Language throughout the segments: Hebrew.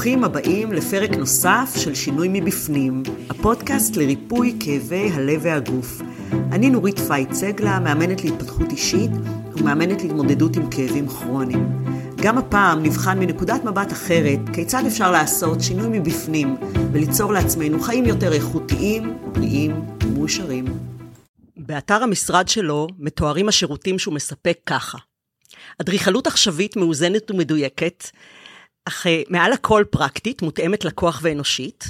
ברוכים הבאים לפרק נוסף של שינוי מבפנים, הפודקאסט לריפוי כאבי הלב והגוף. אני נורית פייט סגלה, מאמנת להתפתחות אישית ומאמנת להתמודדות עם כאבים כרוניים. גם הפעם נבחן מנקודת מבט אחרת כיצד אפשר לעשות שינוי מבפנים וליצור לעצמנו חיים יותר איכותיים, בריאים ומאושרים. באתר המשרד שלו מתוארים השירותים שהוא מספק ככה: אדריכלות עכשווית מאוזנת ומדויקת, אך אה, מעל הכל פרקטית, מותאמת לקוח ואנושית.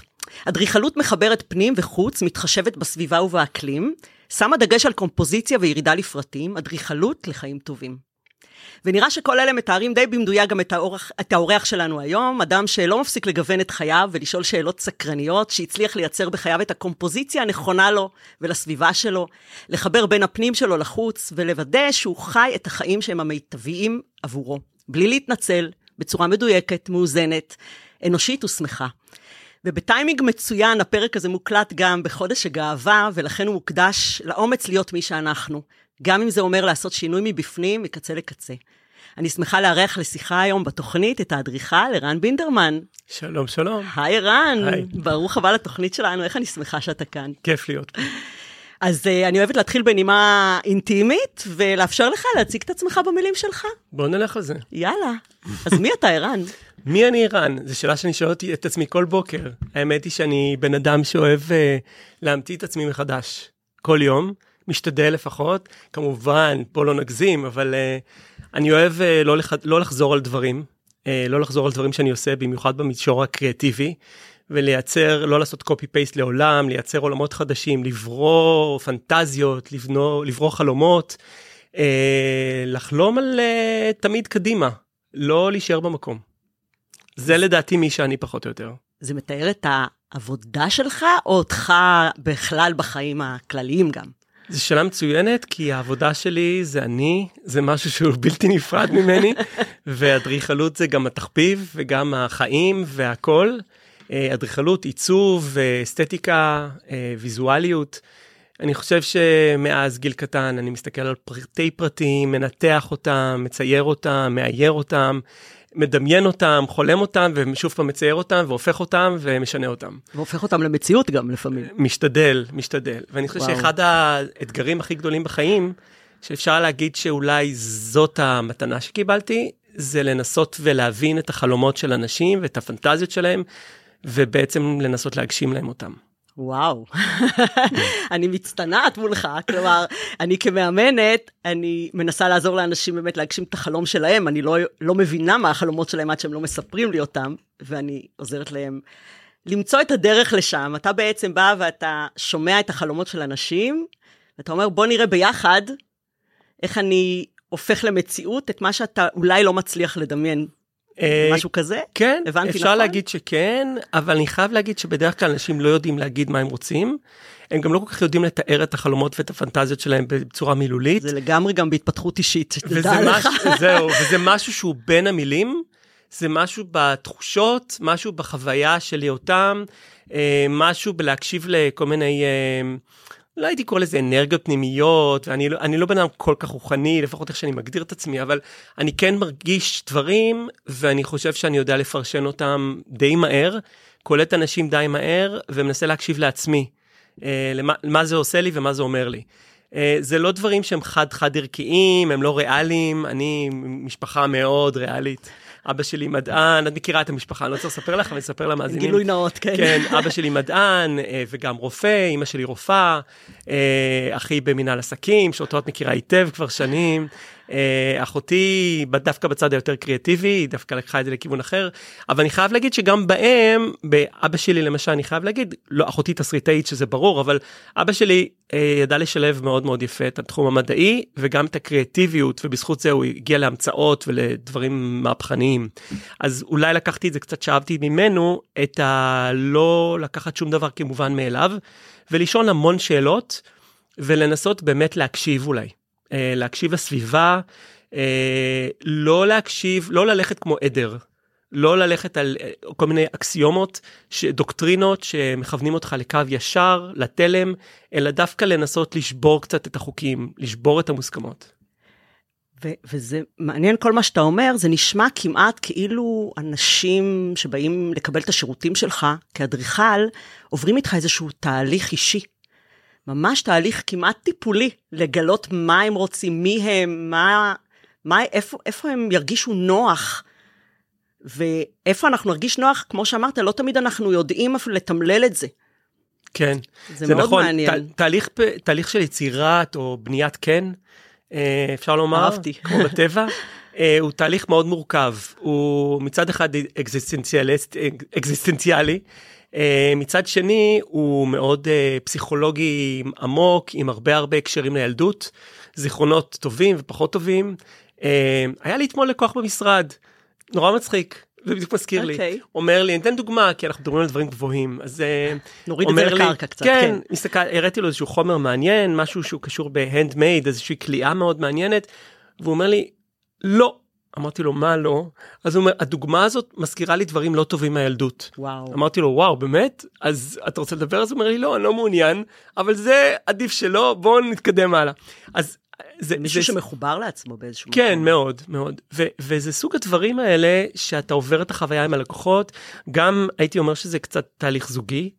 אדריכלות מחברת פנים וחוץ, מתחשבת בסביבה ובאקלים, שמה דגש על קומפוזיציה וירידה לפרטים, אדריכלות לחיים טובים. ונראה שכל אלה מתארים די במדויק גם את, האורח, את האורח שלנו היום, אדם שלא מפסיק לגוון את חייו ולשאול שאלות סקרניות, שהצליח לייצר בחייו את הקומפוזיציה הנכונה לו ולסביבה שלו, לחבר בין הפנים שלו לחוץ, ולוודא שהוא חי את החיים שהם המיטביים עבורו, בלי להתנצל, בצורה מדויקת, מאוזנת, אנושית ושמחה. ובטיימינג מצוין, הפרק הזה מוקלט גם בחודש הגאווה, ולכן הוא מוקדש לאומץ להיות מי שאנחנו. גם אם זה אומר לעשות שינוי מבפנים, מקצה לקצה. אני שמחה לארח לשיחה היום בתוכנית את האדריכל ערן בינדרמן. שלום, שלום. היי ערן, היי. ברוך הבא לתוכנית שלנו, איך אני שמחה שאתה כאן. כיף להיות פה. אז uh, אני אוהבת להתחיל בנימה אינטימית, ולאפשר לך להציג את עצמך במילים שלך. בוא נלך על זה. יאללה. אז מי אתה, ערן? מי אני ערן? זו שאלה שאני שואל את עצמי כל בוקר. האמת היא שאני בן אדם שאוהב uh, להמציא את עצמי מחדש. כל יום. משתדל לפחות. כמובן, פה לא נגזים, אבל uh, אני אוהב uh, לא, לח... לא לחזור על דברים, uh, לא לחזור על דברים שאני עושה, במיוחד במישור הקריאטיבי, ולייצר, לא לעשות פייסט לעולם, לייצר עולמות חדשים, לברוא פנטזיות, לבנו, לברוא חלומות, uh, לחלום על uh, תמיד קדימה, לא להישאר במקום. זה לדעתי מי שאני פחות או יותר. זה מתאר את העבודה שלך, או אותך בכלל בחיים הכלליים גם? זו שאלה מצוינת, כי העבודה שלי זה אני, זה משהו שהוא בלתי נפרד ממני, ואדריכלות זה גם התחביב וגם החיים והכל. אה, אדריכלות, עיצוב, אסתטיקה, אה, ויזואליות. אני חושב שמאז גיל קטן אני מסתכל על פרטי פרטים, מנתח אותם, מצייר אותם, מאייר אותם. מדמיין אותם, חולם אותם, ושוב פעם מצייר אותם, והופך אותם, ומשנה אותם. והופך אותם למציאות גם לפעמים. משתדל, משתדל. ואני חושב וואו. שאחד האתגרים הכי גדולים בחיים, שאפשר להגיד שאולי זאת המתנה שקיבלתי, זה לנסות ולהבין את החלומות של אנשים ואת הפנטזיות שלהם, ובעצם לנסות להגשים להם אותם. וואו, אני מצטנעת מולך, כלומר, אני כמאמנת, אני מנסה לעזור לאנשים באמת להגשים את החלום שלהם, אני לא, לא מבינה מה החלומות שלהם עד שהם לא מספרים לי אותם, ואני עוזרת להם למצוא את הדרך לשם. אתה בעצם בא ואתה שומע את החלומות של אנשים, ואתה אומר, בוא נראה ביחד איך אני הופך למציאות את מה שאתה אולי לא מצליח לדמיין משהו כזה? כן, אפשר נכון? להגיד שכן, אבל אני חייב להגיד שבדרך כלל אנשים לא יודעים להגיד מה הם רוצים. הם גם לא כל כך יודעים לתאר את החלומות ואת הפנטזיות שלהם בצורה מילולית. זה לגמרי גם בהתפתחות אישית, שתדע לך. זהו, וזה משהו שהוא בין המילים, זה משהו בתחושות, משהו בחוויה של היותם, אה, משהו בלהקשיב לכל מיני... לא הייתי קורא לזה אנרגיות פנימיות, ואני לא, לא בן אדם כל כך רוחני, לפחות איך שאני מגדיר את עצמי, אבל אני כן מרגיש דברים, ואני חושב שאני יודע לפרשן אותם די מהר, קולט אנשים די מהר, ומנסה להקשיב לעצמי, אה, למה, למה זה עושה לי ומה זה אומר לי. אה, זה לא דברים שהם חד-חד ערכיים, הם לא ריאליים, אני משפחה מאוד ריאלית. אבא שלי מדען, את מכירה את המשפחה, אני לא צריך לספר לך, אבל אני אספר למאזינים. גילוי נאות, כן. כן, אבא שלי מדען אה, וגם רופא, אימא שלי רופאה, אה, אחי במנהל עסקים, שאותו את מכירה היטב כבר שנים. אה, אחותי דווקא בצד היותר קריאטיבי, היא דווקא לקחה את זה לכיוון אחר, אבל אני חייב להגיד שגם בהם, באבא שלי למשל, אני חייב להגיד, לא אחותי תסריטאית שזה ברור, אבל אבא שלי אה, ידע לשלב מאוד מאוד יפה את התחום המדעי וגם את הקריאטיביות, ובזכות זה הוא הגיע להמצאות ולדברים מהפכניים. אז אולי לקחתי את זה קצת, שאבתי ממנו את הלא לקחת שום דבר כמובן מאליו, ולשאול המון שאלות, ולנסות באמת להקשיב אולי. אה, להקשיב לסביבה, אה, לא להקשיב, לא ללכת כמו עדר, לא ללכת על אה, כל מיני אקסיומות, דוקטרינות שמכוונים אותך לקו ישר, לתלם, אלא דווקא לנסות לשבור קצת את החוקים, לשבור את המוסכמות. ו- וזה מעניין כל מה שאתה אומר, זה נשמע כמעט כאילו אנשים שבאים לקבל את השירותים שלך כאדריכל, עוברים איתך איזשהו תהליך אישי. ממש תהליך כמעט טיפולי, לגלות מה הם רוצים, מי הם, מה, מה, איפה, איפה הם ירגישו נוח. ואיפה אנחנו נרגיש נוח, כמו שאמרת, לא תמיד אנחנו יודעים אפילו לתמלל את זה. כן, זה, זה מאוד נכון, מעניין. ת, תהליך, תהליך של יצירת או בניית כן, אפשר לומר, אהבתי. כמו בטבע, אה, הוא תהליך מאוד מורכב. הוא מצד אחד אקזיסטנציאלי, מצד שני הוא מאוד אה, פסיכולוגי עמוק, עם הרבה הרבה הקשרים לילדות, זיכרונות טובים ופחות טובים. אה, היה לי אתמול לקוח במשרד, נורא מצחיק. זה בדיוק מזכיר לי, אוקיי. אומר לי, אני אתן דוגמה, כי אנחנו מדברים על דברים גבוהים, אז אה, נוריד את זה לקרקע קצת, כן, כן. מסתכל, הראיתי לו איזשהו חומר מעניין, משהו שהוא קשור בהנדמייד, איזושהי כליאה מאוד מעניינת, והוא אומר לי, לא. אמרתי לו, מה לא? אז הוא אומר, הדוגמה הזאת מזכירה לי דברים לא טובים מהילדות. וואו. אמרתי לו, וואו, באמת? אז אתה רוצה לדבר? אז הוא אומר לי, לא, אני לא מעוניין, אבל זה עדיף שלא, בואו נתקדם הלאה. אז זה... מישהו זה- שמחובר לעצמו באיזשהו כן, מקום. מאוד, מאוד. ו- וזה סוג הדברים האלה שאתה עובר את החוויה עם הלקוחות, גם הייתי אומר שזה קצת תהליך זוגי,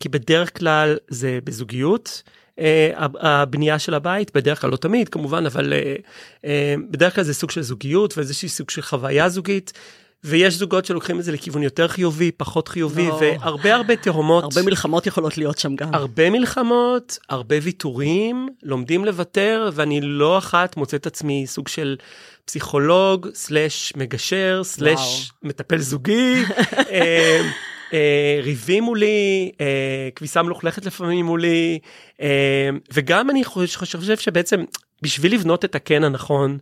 כי בדרך כלל זה בזוגיות. אה, הב- הבנייה של הבית, בדרך כלל לא תמיד כמובן, אבל אה, אה, בדרך כלל זה סוג של זוגיות ואיזשהו סוג של חוויה זוגית. ויש זוגות שלוקחים את זה לכיוון יותר חיובי, פחות חיובי, לא. והרבה הרבה תהומות. הרבה מלחמות יכולות להיות שם גם. הרבה מלחמות, הרבה ויתורים, לומדים לוותר, ואני לא אחת מוצא את עצמי סוג של פסיכולוג, סלאש מגשר, סלאש מטפל זוגי, ריבים מולי, אה, כביסה מלוכלכת לפעמים מולי, אה, וגם אני חושב שבעצם בשביל לבנות את הקן הנכון,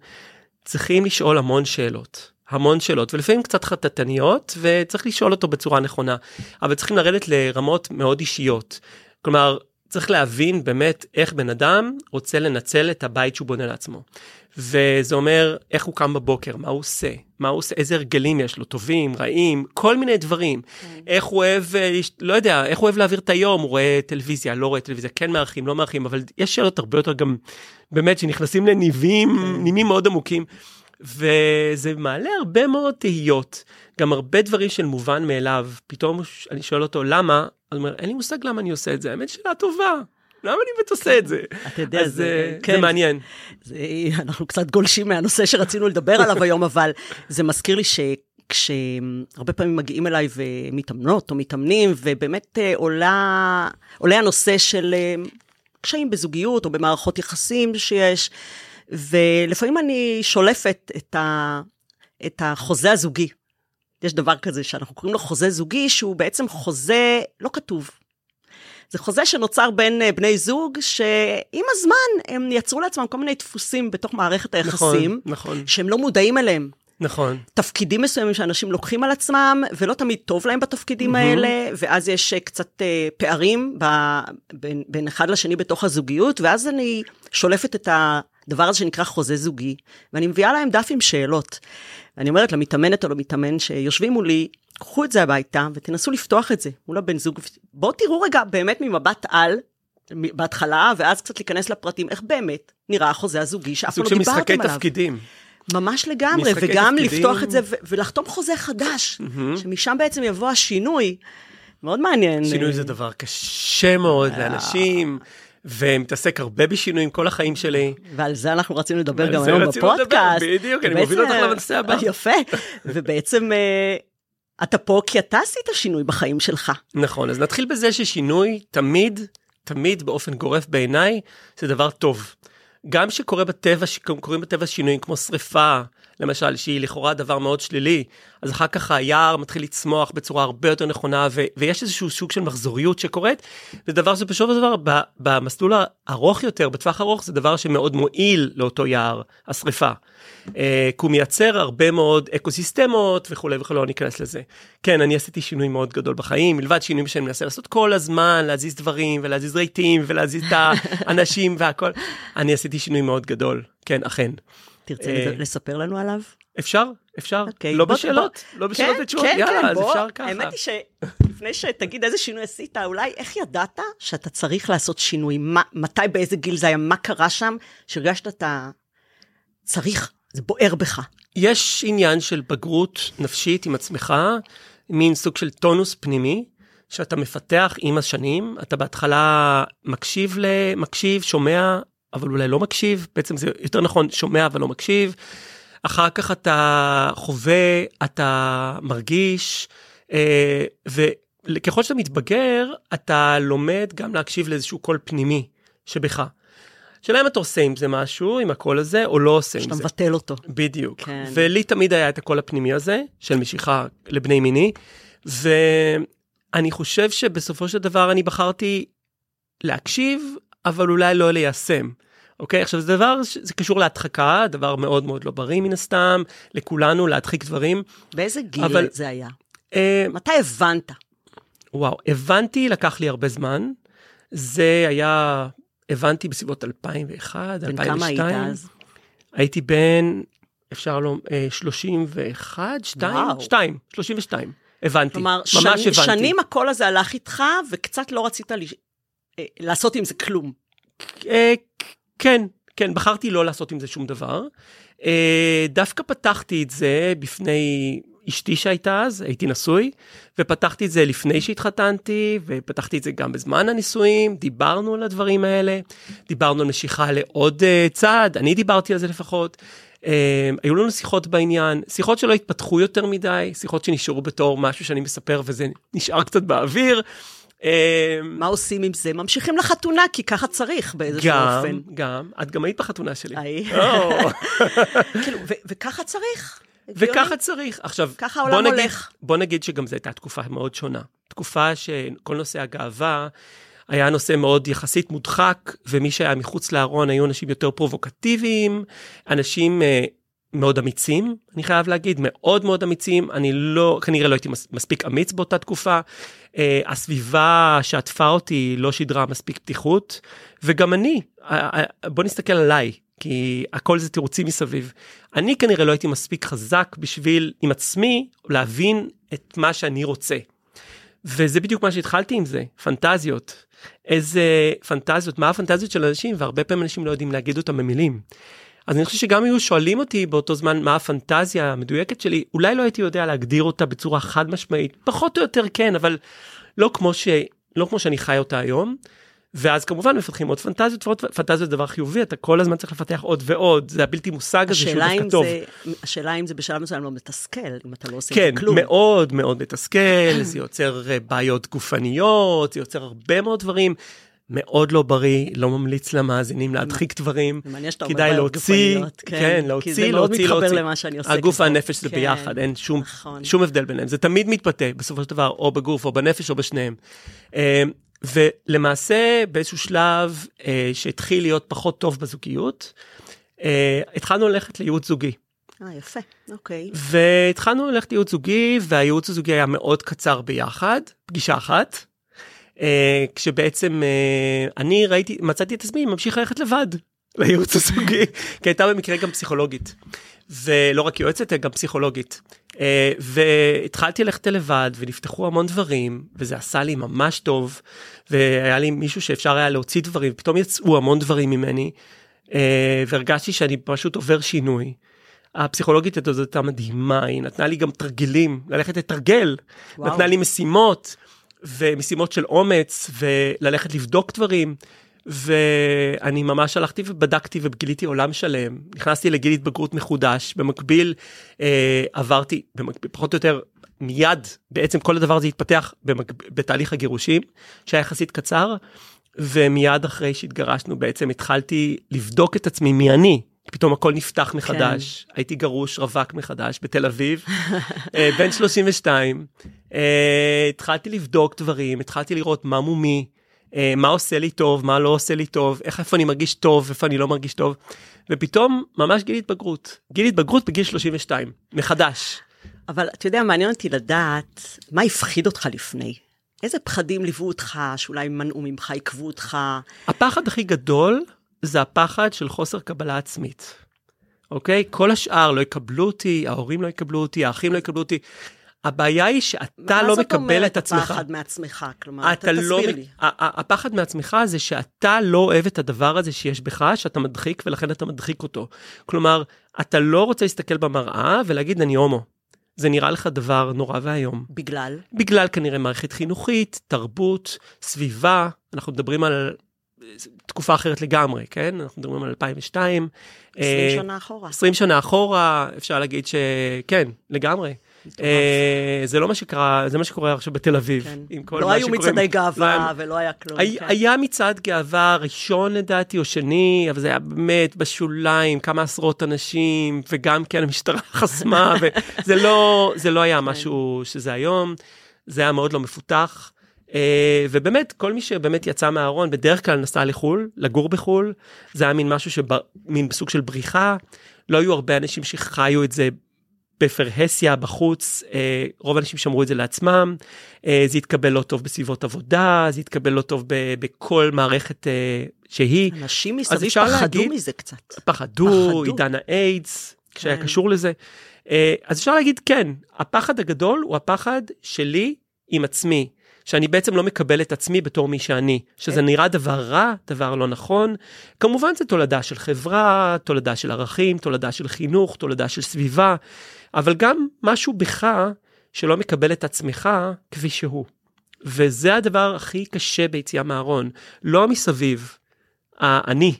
צריכים לשאול המון שאלות. המון שאלות ולפעמים קצת חטטניות וצריך לשאול אותו בצורה נכונה אבל צריכים לרדת לרמות מאוד אישיות. כלומר צריך להבין באמת איך בן אדם רוצה לנצל את הבית שהוא בונה לעצמו. וזה אומר איך הוא קם בבוקר מה הוא עושה מה הוא עושה איזה הרגלים יש לו טובים רעים כל מיני דברים איך הוא אוהב אה, לא יודע איך הוא אוהב להעביר את היום הוא רואה טלוויזיה לא רואה טלוויזיה כן מארחים לא מארחים אבל יש שאלות הרבה יותר גם באמת שנכנסים לניבים נימים מאוד עמוקים. וזה מעלה הרבה מאוד תהיות, גם הרבה דברים של מובן מאליו. פתאום אני שואל אותו למה, אז הוא אומר, אין לי מושג למה אני עושה את זה, האמת שאלה טובה. למה אני באמת עושה את זה? אתה יודע, אז זה- אה, כן. זה מעניין. זה, אנחנו קצת גולשים מהנושא שרצינו לדבר עליו היום, אבל זה מזכיר לי שכשהרבה פעמים מגיעים אליי ומתאמנות או מתאמנים, ובאמת אה, עולה, עולה הנושא של אה, קשיים בזוגיות או במערכות יחסים שיש, ולפעמים אני שולפת את, ה, את החוזה הזוגי. יש דבר כזה שאנחנו קוראים לו חוזה זוגי, שהוא בעצם חוזה לא כתוב. זה חוזה שנוצר בין אה, בני זוג, שעם הזמן הם יצרו לעצמם כל מיני דפוסים בתוך מערכת היחסים, נכון, שהם לא מודעים אליהם. נכון. תפקידים מסוימים שאנשים לוקחים על עצמם, ולא תמיד טוב להם בתפקידים האלה, ואז יש אה, קצת אה, פערים ב, בין, בין אחד לשני בתוך הזוגיות, ואז אני שולפת את הדבר הזה שנקרא חוזה זוגי, ואני מביאה להם דף עם שאלות. ואני אומרת למתאמנת או למתאמן שיושבים מולי, קחו את זה הביתה ותנסו לפתוח את זה מול הבן זוג. בואו תראו רגע באמת ממבט על, בהתחלה, ואז קצת להיכנס לפרטים, איך באמת נראה החוזה הזוגי שאף פעם סוג לא של דיברתם משחקי עליו. תפקידים. ממש לגמרי, משחקי וגם תפקידים. לפתוח את זה ו- ולחתום חוזה חדש, שמשם בעצם יבוא השינוי. מאוד מעניין. שינוי אה, זה דבר קשה מאוד לאנשים, ומתעסק הרבה בשינויים כל החיים שלי. ועל זה אנחנו רצינו לדבר גם היום רצינו לדבר, בפודקאסט. בדיוק, אני ובעצם- מוביל אותך לנושא הבא. יפה, ובעצם אה, אתה פה כי אתה עשית שינוי בחיים שלך. נכון, אז נתחיל בזה ששינוי תמיד, תמיד באופן גורף בעיניי, זה דבר טוב. גם שקורה בטבע, שקורים בטבע שינויים כמו שריפה, למשל, שהיא לכאורה דבר מאוד שלילי, אז אחר כך היער מתחיל לצמוח בצורה הרבה יותר נכונה, ו- ויש איזשהו סוג של מחזוריות שקורית, זה דבר שבסופו של דבר, ב- במסלול הארוך יותר, בטווח ארוך, זה דבר שמאוד מועיל לאותו יער, השריפה. אה, כי הוא מייצר הרבה מאוד אקוסיסטמות וכולי וכולי, לא ניכנס לזה. כן, אני עשיתי שינוי מאוד גדול בחיים, מלבד שינויים שאני מנסה לעשות כל הזמן, להזיז דברים ולהזיז רהיטים ולהזיז את האנשים והכל. אני עשיתי שינוי מאוד גדול, כן, אכן. תרצה אה, לספר לנו עליו? אפשר, אפשר, אוקיי, לא בוא- בשאלות, בוא- לא בשאלות כן, ותשובות, כן, יאללה, כן, אז בוא. אפשר ככה. האמת היא שלפני שתגיד איזה שינוי עשית, אולי איך ידעת שאתה צריך לעשות שינוי? מה, מתי, באיזה גיל זה היה? מה קרה שם? שהרגשת אתה צריך, זה בוער בך. יש עניין של בגרות נפשית עם עצמך, מין סוג של טונוס פנימי, שאתה מפתח עם השנים, אתה בהתחלה מקשיב, מקשיב, שומע, אבל אולי לא מקשיב, בעצם זה יותר נכון, שומע אבל לא מקשיב. אחר כך אתה חווה, אתה מרגיש, אה, וככל שאתה מתבגר, אתה לומד גם להקשיב לאיזשהו קול פנימי שבך. השאלה אם אתה עושה עם זה משהו, עם הקול הזה, או לא עושה עם זה. שאתה מבטל אותו. בדיוק. כן. ולי תמיד היה את הקול הפנימי הזה, של משיכה לבני מיני, ואני חושב שבסופו של דבר אני בחרתי להקשיב, אבל אולי לא ליישם. אוקיי? עכשיו זה דבר, זה קשור להדחקה, דבר מאוד מאוד לא בריא מן הסתם, לכולנו להדחיק דברים. באיזה גיל אבל, זה היה? אה, מתי הבנת? וואו, הבנתי, לקח לי הרבה זמן. זה היה, הבנתי בסביבות 2001, בן 2002. בן כמה היית אז? הייתי בן, אפשר לא, 31, 2, 2, 32. הבנתי, כלומר, ממש שנ, הבנתי. שנים הקול הזה הלך איתך, וקצת לא רצית לי, אה, לעשות עם זה כלום. אה, כן, כן, בחרתי לא לעשות עם זה שום דבר. אה, דווקא פתחתי את זה בפני אשתי שהייתה אז, הייתי נשוי, ופתחתי את זה לפני שהתחתנתי, ופתחתי את זה גם בזמן הנישואים, דיברנו על הדברים האלה, דיברנו על משיכה לעוד uh, צעד, אני דיברתי על זה לפחות. Uh, היו לנו שיחות בעניין, שיחות שלא התפתחו יותר מדי, שיחות שנשארו בתור משהו שאני מספר וזה נשאר קצת באוויר. אמ, מה עושים עם זה? ממשיכים לחתונה, כי ככה צריך באיזשהו אופן. גם, גם. את גם היית בחתונה שלי. כאילו, וככה צריך. וככה צריך. עכשיו, ככה העולם נגיד, הולך. בוא נגיד שגם זו הייתה תקופה מאוד שונה. תקופה שכל נושא הגאווה היה נושא מאוד יחסית מודחק, ומי שהיה מחוץ לארון היו אנשים יותר פרובוקטיביים, אנשים uh, מאוד אמיצים, אני חייב להגיד, מאוד מאוד אמיצים. אני לא, כנראה לא הייתי מספיק אמיץ באותה תקופה. Uh, הסביבה שעטפה אותי לא שידרה מספיק פתיחות, וגם אני, uh, uh, בוא נסתכל עליי, כי הכל זה תירוצים מסביב. אני כנראה לא הייתי מספיק חזק בשביל עם עצמי להבין את מה שאני רוצה. וזה בדיוק מה שהתחלתי עם זה, פנטזיות. איזה פנטזיות, מה הפנטזיות של אנשים, והרבה פעמים אנשים לא יודעים להגיד אותם במילים. אז אני חושב שגם היו שואלים אותי באותו זמן מה הפנטזיה המדויקת שלי, אולי לא הייתי יודע להגדיר אותה בצורה חד משמעית, פחות או יותר כן, אבל לא כמו, ש... לא כמו שאני חי אותה היום. ואז כמובן מפתחים עוד פנטזיות ועוד פנטזיות דבר חיובי, אתה כל הזמן צריך לפתח עוד ועוד, זה הבלתי מושג הזה שהוא דווקא טוב. השאלה אם זה בשלב מסוים לא מתסכל, אם אתה לא עושה כן, כלום. כן, מאוד מאוד מתסכל, זה יוצר אה, בעיות גופניות, זה יוצר הרבה מאוד דברים. מאוד לא בריא, לא ממליץ למאזינים להדחיק דברים. מעניין שאתה אומר בעיות גופניות, כן, כן, להוציא, להוציא, להוציא. כי זה מאוד מתחבר למה שאני עושה. הגוף והנפש זה כן, ביחד, אין שום, נכון. שום הבדל ביניהם. זה תמיד מתבטא, בסופו של דבר, או בגוף או בנפש או בשניהם. אה, ולמעשה באיזשהו שלב אה, שהתחיל להיות פחות טוב בזוגיות, אה, התחלנו ללכת לייעוץ זוגי. אה, יפה, אוקיי. והתחלנו ללכת לייעוץ זוגי, והייעוץ הזוגי היה מאוד קצר ביחד, פגישה אחת. אה, כשבעצם אה, אני ראיתי, מצאתי את עצמי ממשיך ללכת לבד לייעוץ הזוגי, כי הייתה במקרה גם פסיכולוגית. ולא רק יועצת, גם פסיכולוגית. אה, והתחלתי ללכת לבד, ונפתחו המון דברים, וזה עשה לי ממש טוב, והיה לי מישהו שאפשר היה להוציא דברים, ופתאום יצאו המון דברים ממני, והרגשתי שאני פשוט עובר שינוי. הפסיכולוגית הזאת הייתה מדהימה, היא נתנה לי גם תרגילים, ללכת לתרגל, וואו. נתנה לי משימות, ומשימות של אומץ, וללכת לבדוק דברים. ואני ממש הלכתי ובדקתי וגיליתי עולם שלם. נכנסתי לגיל התבגרות מחודש, במקביל אה, עברתי, במקביל, פחות או יותר מיד, בעצם כל הדבר הזה התפתח במקב... בתהליך הגירושים, שהיה יחסית קצר, ומיד אחרי שהתגרשנו בעצם התחלתי לבדוק את עצמי מי אני. פתאום הכל נפתח מחדש, כן. הייתי גרוש רווק מחדש בתל אביב, אה, בן 32, אה, התחלתי לבדוק דברים, התחלתי לראות מה מומי, אה, מה עושה לי טוב, מה לא עושה לי טוב, איך איפה אני מרגיש טוב, איפה אני לא מרגיש טוב, ופתאום ממש גיל התבגרות. גיל התבגרות בגיל 32, מחדש. אבל אתה יודע, מעניין אותי לדעת מה הפחיד אותך לפני. איזה פחדים ליוו אותך, שאולי מנעו ממך, עיכבו אותך? הפחד הכי גדול זה הפחד של חוסר קבלה עצמית. אוקיי? כל השאר לא יקבלו אותי, ההורים לא יקבלו אותי, האחים לא יקבלו אותי. הבעיה היא שאתה לא מקבל את עצמך. מה זאת אומרת הפחד מעצמך? כלומר, אתה לא, תסביר לי. הפחד מעצמך זה שאתה לא אוהב את הדבר הזה שיש בך, שאתה מדחיק ולכן אתה מדחיק אותו. כלומר, אתה לא רוצה להסתכל במראה ולהגיד אני הומו. זה נראה לך דבר נורא ואיום. בגלל? בגלל כנראה מערכת חינוכית, תרבות, סביבה, אנחנו מדברים על תקופה אחרת לגמרי, כן? אנחנו מדברים על 2002. 20 שנה אחורה. 20 שנה אחורה, אפשר להגיד שכן, לגמרי. אה, זה לא מה שקרה, זה מה שקורה עכשיו בתל אביב. כן. לא היו מצעדי גאווה לא היה- ולא היה כלום. הי- כן. היה מצעד גאווה ראשון לדעתי או שני, אבל זה היה באמת בשוליים, כמה עשרות אנשים, וגם כן המשטרה חסמה, וזה לא, לא כן. היה משהו שזה היום, זה היה מאוד לא מפותח. אה, ובאמת, כל מי שבאמת יצא מהארון, בדרך כלל נסע לחו"ל, לגור בחו"ל, זה היה מין משהו שבא, מין סוג של בריחה. לא היו הרבה אנשים שחיו את זה בפרהסיה, בחוץ, אה, רוב האנשים שמרו את זה לעצמם, אה, זה התקבל לא טוב בסביבות עבודה, זה התקבל לא טוב ב- בכל מערכת שהיא. אנשים מסביב פחדו להגיד- מזה קצת. פחדו, פחדו. עידן האיידס, שהיה כן. קשור לזה. אז אפשר להגיד כן, הפחד הגדול הוא הפחד שלי עם עצמי. שאני בעצם לא מקבל את עצמי בתור מי שאני, שזה נראה דבר רע, דבר לא נכון. כמובן זה תולדה של חברה, תולדה של ערכים, תולדה של חינוך, תולדה של סביבה, אבל גם משהו בך שלא מקבל את עצמך כפי שהוא. וזה הדבר הכי קשה ביציאה מהארון, לא מסביב, האני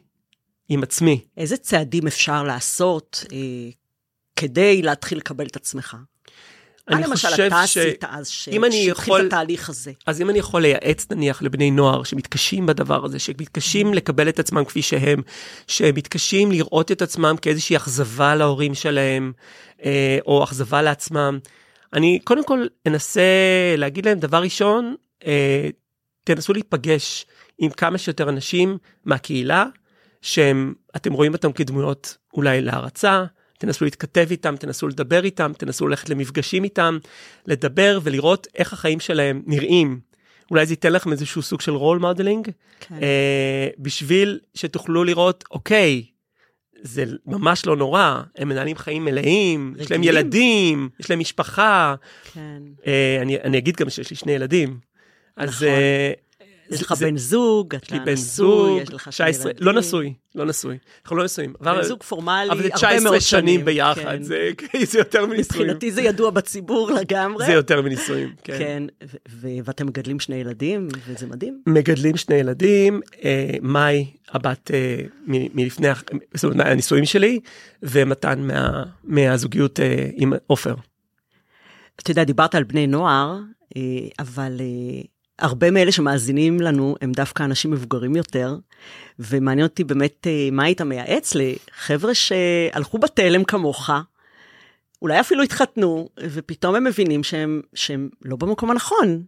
עם עצמי. איזה צעדים אפשר לעשות אה, כדי להתחיל לקבל את עצמך? מה אני למשל אתה ש- עשית אז ש- אני שהתחיל יכול- את התהליך הזה? אז אם אני יכול לייעץ נניח לבני נוער שמתקשים בדבר הזה, שמתקשים לקבל את עצמם כפי שהם, שמתקשים לראות את עצמם כאיזושהי אכזבה להורים שלהם, אה, או אכזבה לעצמם, אני קודם כל אנסה להגיד להם דבר ראשון, אה, תנסו להיפגש עם כמה שיותר אנשים מהקהילה, שהם, אתם רואים אותם כדמויות אולי להערצה, תנסו להתכתב איתם, תנסו לדבר איתם, תנסו ללכת למפגשים איתם, לדבר ולראות איך החיים שלהם נראים. אולי זה ייתן לכם איזשהו סוג של role modeling, כן. אה, בשביל שתוכלו לראות, אוקיי, זה ממש לא נורא, הם מנהלים חיים מלאים, יש להם רגילים. ילדים, יש להם משפחה, כן. אה, אני, אני אגיד גם שיש לי שני ילדים. אז נכון. אה, יש לך בן זוג, אתה נשוי, יש לך שני 19, ילדים. לא נשוי, לא נשוי, אנחנו לא נשואים. בן זוג פורמלי, אבל זה הרבה 19 מאוד שנים ביחד, כן. זה יותר מנישואים. מבחינתי זה ידוע בציבור לגמרי. זה יותר מנישואים, כן. כן, ואתם מגדלים שני ילדים, וזה מדהים. מגדלים שני ילדים, אה, מאי, הבת אה, מלפני, זאת אומרת, הנישואים שלי, ומתן מה- מהזוגיות אה, עם עופר. אתה יודע, דיברת על בני נוער, אבל הרבה מאלה שמאזינים לנו הם דווקא אנשים מבוגרים יותר, ומעניין אותי באמת אה, מה היית מייעץ לחבר'ה שהלכו בתלם כמוך, אולי אפילו התחתנו, ופתאום הם מבינים שהם, שהם לא במקום הנכון.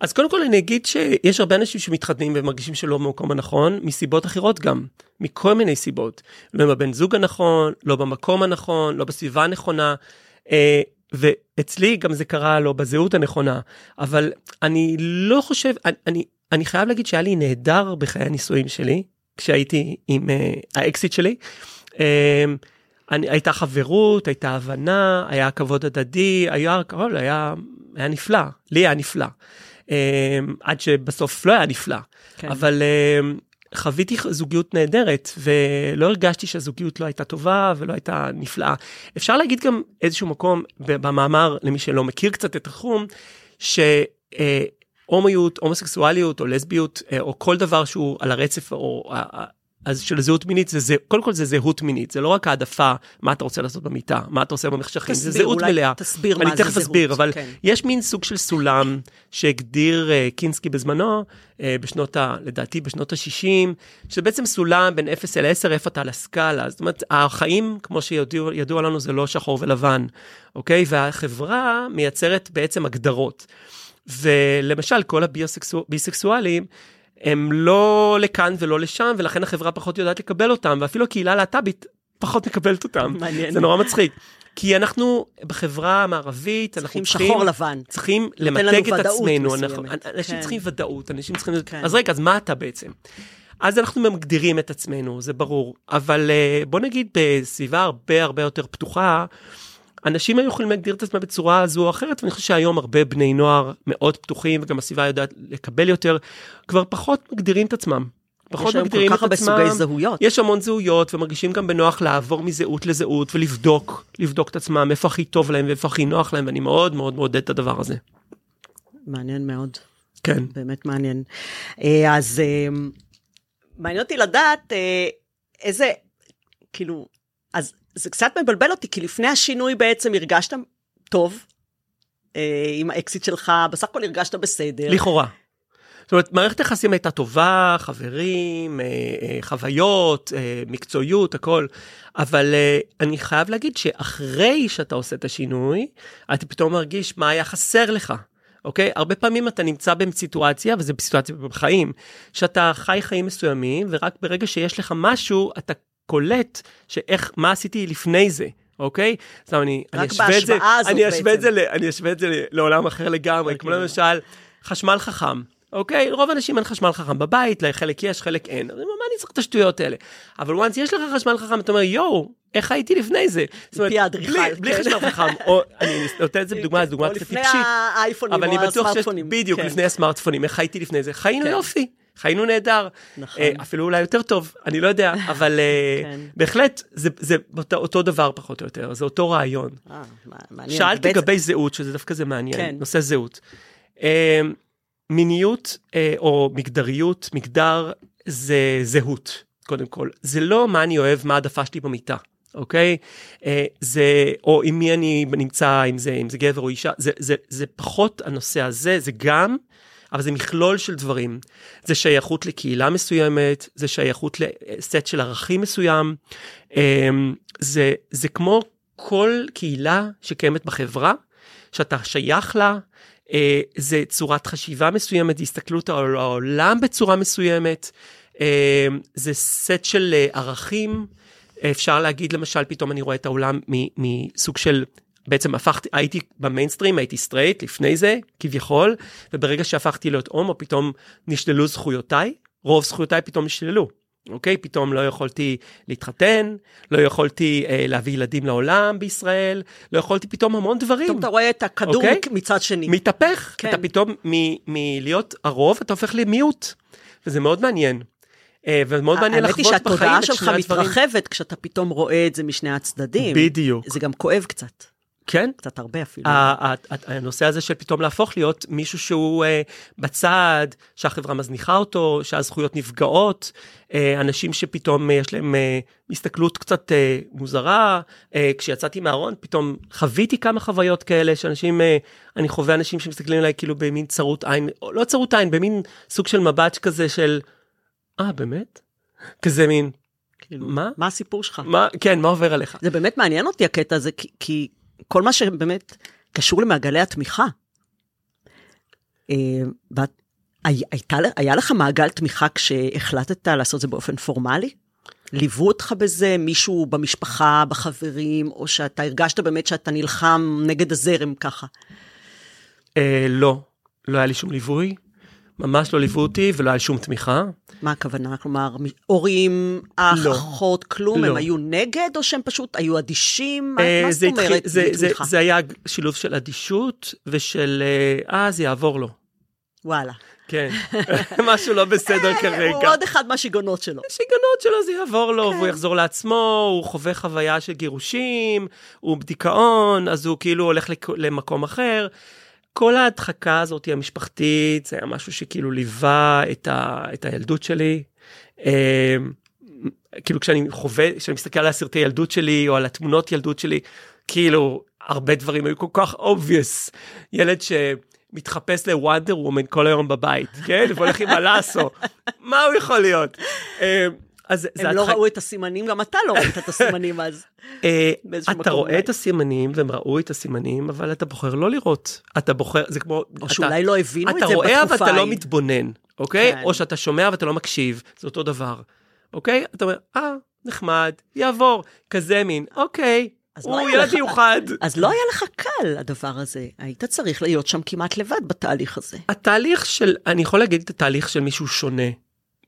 אז קודם כל אני אגיד שיש הרבה אנשים שמתחתנים ומרגישים שלא במקום הנכון, מסיבות אחרות גם, מכל מיני סיבות. לא עם הבן זוג הנכון, לא במקום הנכון, לא בסביבה הנכונה. ואצלי גם זה קרה לא בזהות הנכונה, אבל אני לא חושב, אני, אני, אני חייב להגיד שהיה לי נהדר בחיי הנישואים שלי, כשהייתי עם אה, האקסיט שלי. אה, אני, הייתה חברות, הייתה הבנה, היה כבוד הדדי, היה, הכל היה, היה נפלא, לי היה נפלא. Um, עד שבסוף לא היה נפלא, כן. אבל um, חוויתי זוגיות נהדרת ולא הרגשתי שהזוגיות לא הייתה טובה ולא הייתה נפלאה. אפשר להגיד גם איזשהו מקום במאמר למי שלא מכיר קצת את התחום, שהומואיות, הומוסקסואליות או לסביות אה, או כל דבר שהוא על הרצף או אז של זהות מינית זה, זה קודם כל זה זהות מינית זה לא רק העדפה מה אתה רוצה לעשות במיטה מה אתה עושה במחשכים זה תסביר, זהות אולי מלאה. תסביר מה אני זה תכף זהות, אסביר אבל כן. יש מין סוג של סולם שהגדיר uh, קינסקי בזמנו uh, בשנות ה... לדעתי בשנות ה-60 שזה בעצם סולם בין 0 אל 10 איפה אתה על הסקאלה זאת אומרת החיים כמו שידוע לנו זה לא שחור ולבן אוקיי והחברה מייצרת בעצם הגדרות. ולמשל כל הביסקסואלים הם לא לכאן ולא לשם ולכן החברה פחות יודעת לקבל אותם ואפילו הקהילה הלהט"בית פחות מקבלת אותם מעניין. זה נורא מצחיק כי אנחנו בחברה המערבית אנחנו צריכים שחור לבן. צריכים למתג את עצמנו. אנחנו, אנשים כן. צריכים ודאות אנשים צריכים כן. אז רגע אז מה אתה בעצם. אז אנחנו מגדירים את עצמנו זה ברור אבל אה, בוא נגיד בסביבה הרבה הרבה יותר פתוחה אנשים היו יכולים להגדיר את עצמם בצורה זו או אחרת, ואני חושב שהיום הרבה בני נוער מאוד פתוחים, וגם הסביבה יודעת לקבל יותר, כבר פחות מגדירים את עצמם. פחות יש היום מגדירים כל את כך הרבה עצמם. סוגי זהויות. יש המון זהויות, ומרגישים גם בנוח לעבור מזהות לזהות, ולבדוק, לבדוק את עצמם, איפה הכי טוב להם ואיפה הכי נוח להם, ואני מאוד מאוד מעודד את הדבר הזה. מעניין מאוד. כן. באמת מעניין. אה, אז אה, מעניין אותי לדעת אה, איזה, כאילו, אז זה קצת מבלבל אותי, כי לפני השינוי בעצם הרגשת טוב אה, עם האקסית שלך, בסך הכל הרגשת בסדר. לכאורה. זאת אומרת, מערכת היחסים הייתה טובה, חברים, אה, אה, חוויות, אה, מקצועיות, הכל, אבל אה, אני חייב להגיד שאחרי שאתה עושה את השינוי, אתה פתאום מרגיש מה היה חסר לך. אוקיי? הרבה פעמים אתה נמצא בסיטואציה, וזה בסיטואציה בחיים, שאתה חי חיים מסוימים, ורק ברגע שיש לך משהו, אתה קולט שאיך, מה עשיתי לפני זה. אוקיי? סתם אני, אשווה את זה, אני אשווה את זה, אני אשווה את זה לעולם אחר לגמרי, כמו אוקיי. למשל חשמל חכם. אוקיי? רוב האנשים אין חשמל חכם בבית, לחלק יש, חלק אין. אז מה אני צריך את השטויות האלה? אבל once יש לך חשמל חכם, אתה אומר, יואו, איך הייתי לפני זה? זאת אומרת, האדריכל, בלי- בלי כן. חשמל חכם, או אני נותן את זה בדוגמה, זו דוגמה או קצת לפני טיפשית. האייפונים או אני בטוח שיש, הסמארטפונים. בדיוק, כן. לפני הסמארטפונים, איך חייתי לפני זה? חיינו כן. יופי, חיינו נהדר. נכון. אה, אפילו אולי יותר טוב, אני לא יודע, אבל אה, כן. בהחלט זה- זה אותו- אותו דבר פחות או יותר, זה אותו רעיון. אה, מעניין. שאלת לגבי זהות, שזה דווקא זה מעניין, כן. נושא זהות. אה, מיניות או מגדריות, מגדר, זה זהות, קודם כל. זה לא מה אני אוהב, מה העדפה שלי במיטה, אוקיי? אה, זה, או עם מי אני נמצא, אם זה, אם זה גבר או אישה, זה, זה, זה פחות הנושא הזה, זה גם, אבל זה מכלול של דברים. זה שייכות לקהילה מסוימת, זה שייכות לסט של ערכים מסוים. אה, זה, זה כמו כל קהילה שקיימת בחברה, שאתה שייך לה, אה, זה צורת חשיבה מסוימת, הסתכלות על העולם בצורה מסוימת, אה, זה סט של אה, ערכים, אפשר להגיד למשל, פתאום אני רואה את העולם מסוג של, בעצם הפכתי, הייתי במיינסטרים, הייתי סטרייט לפני זה, כביכול, וברגע שהפכתי להיות הומו, פתאום נשללו זכויותיי, רוב זכויותיי פתאום נשללו. אוקיי? פתאום לא יכולתי להתחתן, לא יכולתי אה, להביא ילדים לעולם בישראל, לא יכולתי פתאום המון דברים. פתאום אתה רואה את הכדור אוקיי? מצד שני. מתהפך, כן. אתה פתאום מ- מלהיות הרוב, אתה הופך למיעוט, וזה מאוד מעניין. אה, ומאוד מעניין האמת היא לחוות בחיים שהתודעה את שלך שני הדברים. מתרחבת כשאתה פתאום רואה את זה משני הצדדים. בדיוק. זה גם כואב קצת, כן? קצת הרבה אפילו. ה- ה- ה- הנושא הזה של פתאום להפוך להיות מישהו שהוא אה, בצד, שהחברה מזניחה אותו, שהזכויות נפגעות, אה, אנשים שפתאום אה, יש להם הסתכלות קצת מוזרה. כשיצאתי מהארון פתאום חוויתי כמה חוויות כאלה שאנשים, אני חווה אנשים שמסתכלים עליי כאילו במין צרות עין, לא צרות עין, במין סוג של מבט כזה של, אה באמת? כזה מין, כאילו, מה? מה הסיפור שלך? מה, כן, מה עובר עליך? זה באמת מעניין אותי הקטע הזה, כי, כי כל מה שבאמת קשור למעגלי התמיכה. אה, הייתה, היה לך מעגל תמיכה כשהחלטת לעשות זה באופן פורמלי? ליוו אותך בזה, מישהו במשפחה, בחברים, או שאתה הרגשת באמת שאתה נלחם נגד הזרם ככה? אה, לא, לא היה לי שום ליווי, ממש לא ליוו אותי ולא היה לי שום תמיכה. מה הכוונה? כלומר, הורים, אח, לא. אחות, כלום, לא. הם היו נגד, או שהם פשוט היו אדישים? אה, מה זה זאת אומרת זה- זה-? זה היה שילוב של אדישות ושל אה, אה, זה יעבור לו. וואלה. כן, משהו לא בסדר הוא כרגע. עוד אחד מהשיגעונות שלו. שיגעונות שלו זה יעבור לו, כן. והוא יחזור לעצמו, הוא חווה חוויה של גירושים, הוא בדיכאון, אז הוא כאילו הולך למקום אחר. כל ההדחקה הזאת המשפחתית, זה היה משהו שכאילו ליווה את, ה, את הילדות שלי. אה, כאילו כשאני חווה, כשאני מסתכל על הסרטי ילדות שלי, או על התמונות ילדות שלי, כאילו הרבה דברים היו כל כך obvious. ילד שמתחפש לוונדר וומן כל היום בבית, כן? והולך עם הלאסו, מה הוא יכול להיות? אז הם לא ראו את הסימנים, גם אתה לא ראית את הסימנים אז. אה, אתה רואה. את הסימנים והם ראו את הסימנים אבל אתה בוחר לא לראות אתה בוחר זה כמו או אתה- שאולי לא הבינו את אתה זה רואה אבל בתקופה אתה לא. מתבונן אוקיי כן. או שאתה שומע ואתה לא מקשיב זה אותו דבר אוקיי אתה אומר אה נחמד יעבור כזה מין אוקיי לא הוא היה ילד מיוחד אז לא היה לך קל הדבר הזה, היית צריך להיות שם כמעט לבד בתהליך הזה. התהליך של אני יכול להגיד את התהליך של מישהו שונה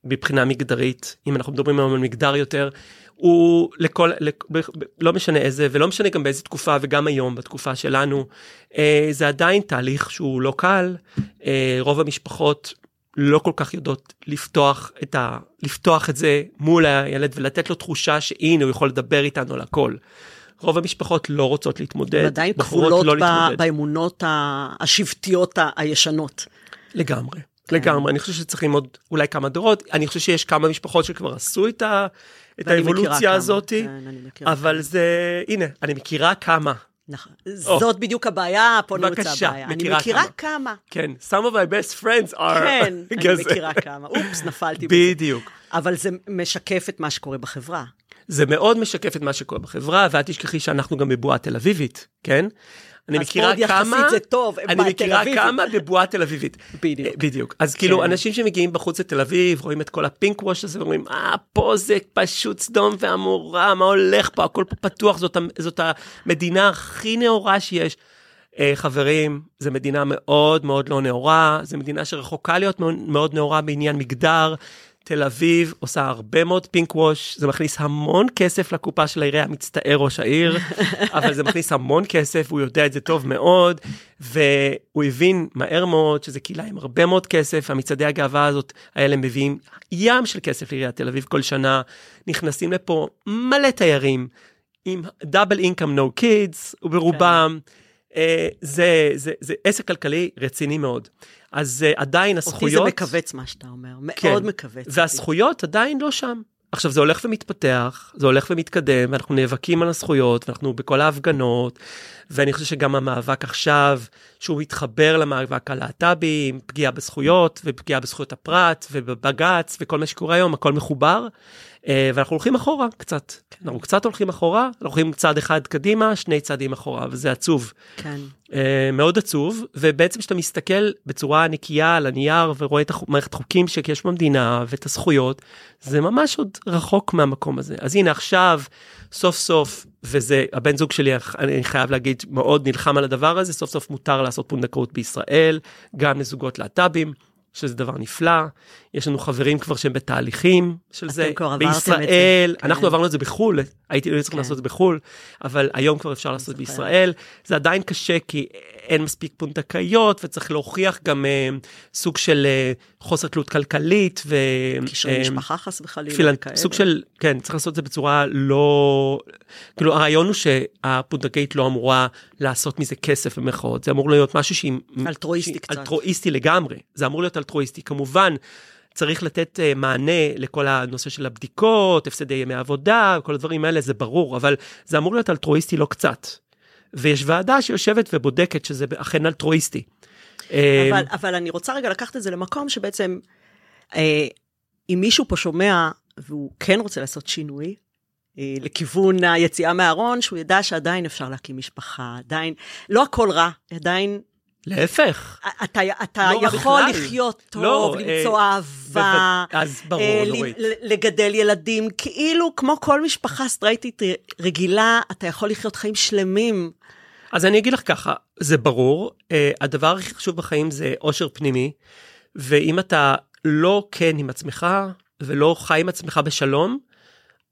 מבחינה מגדרית אם אנחנו מדברים היום על מגדר יותר הוא לכל, לכ, לא משנה איזה, ולא משנה גם באיזה תקופה, וגם היום, בתקופה שלנו, אה, זה עדיין תהליך שהוא לא קל. אה, רוב המשפחות לא כל כך יודעות לפתוח את, ה, לפתוח את זה מול הילד ולתת לו תחושה שהנה הוא יכול לדבר איתנו על הכל. רוב המשפחות לא רוצות להתמודד, הן עדיין כבולות לא ב- באמונות השבטיות הישנות. לגמרי. לגמרי, אני חושב שצריכים עוד אולי כמה דורות, אני חושב שיש כמה משפחות שכבר עשו את, ה, את האבולוציה הזאת, כן, אבל זה, הנה, אני מכירה כמה. נכון, oh. זאת בדיוק הבעיה, פה נמצא הבעיה. אני מכירה כמה. כן, some of my best friends are... כן, אני מכירה כמה. אופס, נפלתי בזה. בדיוק. אבל זה משקף את מה שקורה בחברה. זה מאוד משקף את מה שקורה בחברה, ואל תשכחי שאנחנו גם בבועה תל אביבית, כן? אני מכירה כמה, זה טוב, אני מכירה כמה בבועה תל אביבית. בדיוק. אה, בדיוק. אז כאילו כן. אנשים שמגיעים בחוץ לתל אביב, רואים את כל הפינק ווש הזה, ואומרים, אה, פה זה פשוט סדום ועמורה, מה הולך פה, הכל פה פתוח, זאת, זאת המדינה הכי נאורה שיש. אה, חברים, זו מדינה מאוד מאוד לא נאורה, זו מדינה שרחוקה להיות מאוד נאורה בעניין מגדר. תל אביב עושה הרבה מאוד פינק ווש, זה מכניס המון כסף לקופה של העירייה, מצטער ראש העיר, אבל זה מכניס המון כסף, הוא יודע את זה טוב מאוד, והוא הבין מהר מאוד שזה קהילה עם הרבה מאוד כסף, המצעדי הגאווה הזאת האלה מביאים ים של כסף לעיריית תל אביב כל שנה, נכנסים לפה מלא תיירים, עם דאבל אינקאם נו קידס, וברובם, okay. אה, זה, זה, זה עסק כלכלי רציני מאוד. אז uh, עדיין הזכויות... אותי זה מכווץ מה שאתה אומר, מאוד כן, מכווץ. והזכויות אותי. עדיין לא שם. עכשיו זה הולך ומתפתח, זה הולך ומתקדם, ואנחנו נאבקים על הזכויות, ואנחנו בכל ההפגנות, ואני חושב שגם המאבק עכשיו, שהוא מתחבר למאבק הלהט"בי, פגיעה בזכויות, ופגיעה בזכויות הפרט, ובבג"ץ, וכל מה שקורה היום, הכל מחובר. אה, ואנחנו הולכים אחורה קצת, כן. אנחנו קצת הולכים אחורה, אנחנו הולכים צעד אחד קדימה, שני צעדים אחורה, וזה עצוב. כן. אה, מאוד עצוב, ובעצם כשאתה מסתכל בצורה נקייה על הנייר ורואה את מערכת חוקים שיש במדינה ואת הזכויות, זה ממש עוד רחוק מהמקום הזה. אז הנה עכשיו, סוף סוף, וזה הבן זוג שלי, אני חייב להגיד, מאוד נלחם על הדבר הזה, סוף סוף מותר לעשות פונדקאות בישראל, גם לזוגות להט"בים. שזה דבר נפלא, יש לנו חברים כבר שהם בתהליכים של זה, בישראל, כן. אנחנו עברנו את זה בחו"ל, הייתי לא צריך כן. לעשות את זה בחו"ל, אבל היום כבר אפשר לעשות בישראל, זה עדיין קשה כי אין מספיק פונדקאיות וצריך להוכיח גם uh, סוג של uh, חוסר תלות כלכלית ו... קשרי uh, משפחה חס וחלילה. כאלה. סוג של, כן, צריך לעשות את זה בצורה לא... כאילו הרעיון הוא שהפונדקאית לא אמורה לעשות מזה כסף במרכאות, זה אמור להיות משהו שהיא... אלטרואיסטי קצת. אלטרואיסטי לגמרי, זה אמור להיות אלטרואיסטי. כמובן, צריך לתת uh, מענה לכל הנושא של הבדיקות, הפסדי ימי עבודה, כל הדברים האלה, זה ברור, אבל זה אמור להיות אלטרואיסטי לא קצת. ויש ועדה שיושבת ובודקת שזה אכן אלטרואיסטי. אבל, אמ, אבל אני רוצה רגע לקחת את זה למקום שבעצם, אה, אם מישהו פה שומע והוא כן רוצה לעשות שינוי, אה, לכיוון היציאה מהארון, שהוא ידע שעדיין אפשר להקים משפחה, עדיין, לא הכל רע, עדיין להפך. אתה, אתה לא יכול בכלל. לחיות טוב, לא, למצוא אה, אהבה, אז ברור, אה, נורית. לגדל ילדים, כאילו כמו כל משפחה סטרייטית רגילה, אתה יכול לחיות חיים שלמים. אז אני אגיד לך ככה, זה ברור, אה, הדבר הכי חשוב בחיים זה אושר פנימי, ואם אתה לא כן עם עצמך, ולא חי עם עצמך בשלום,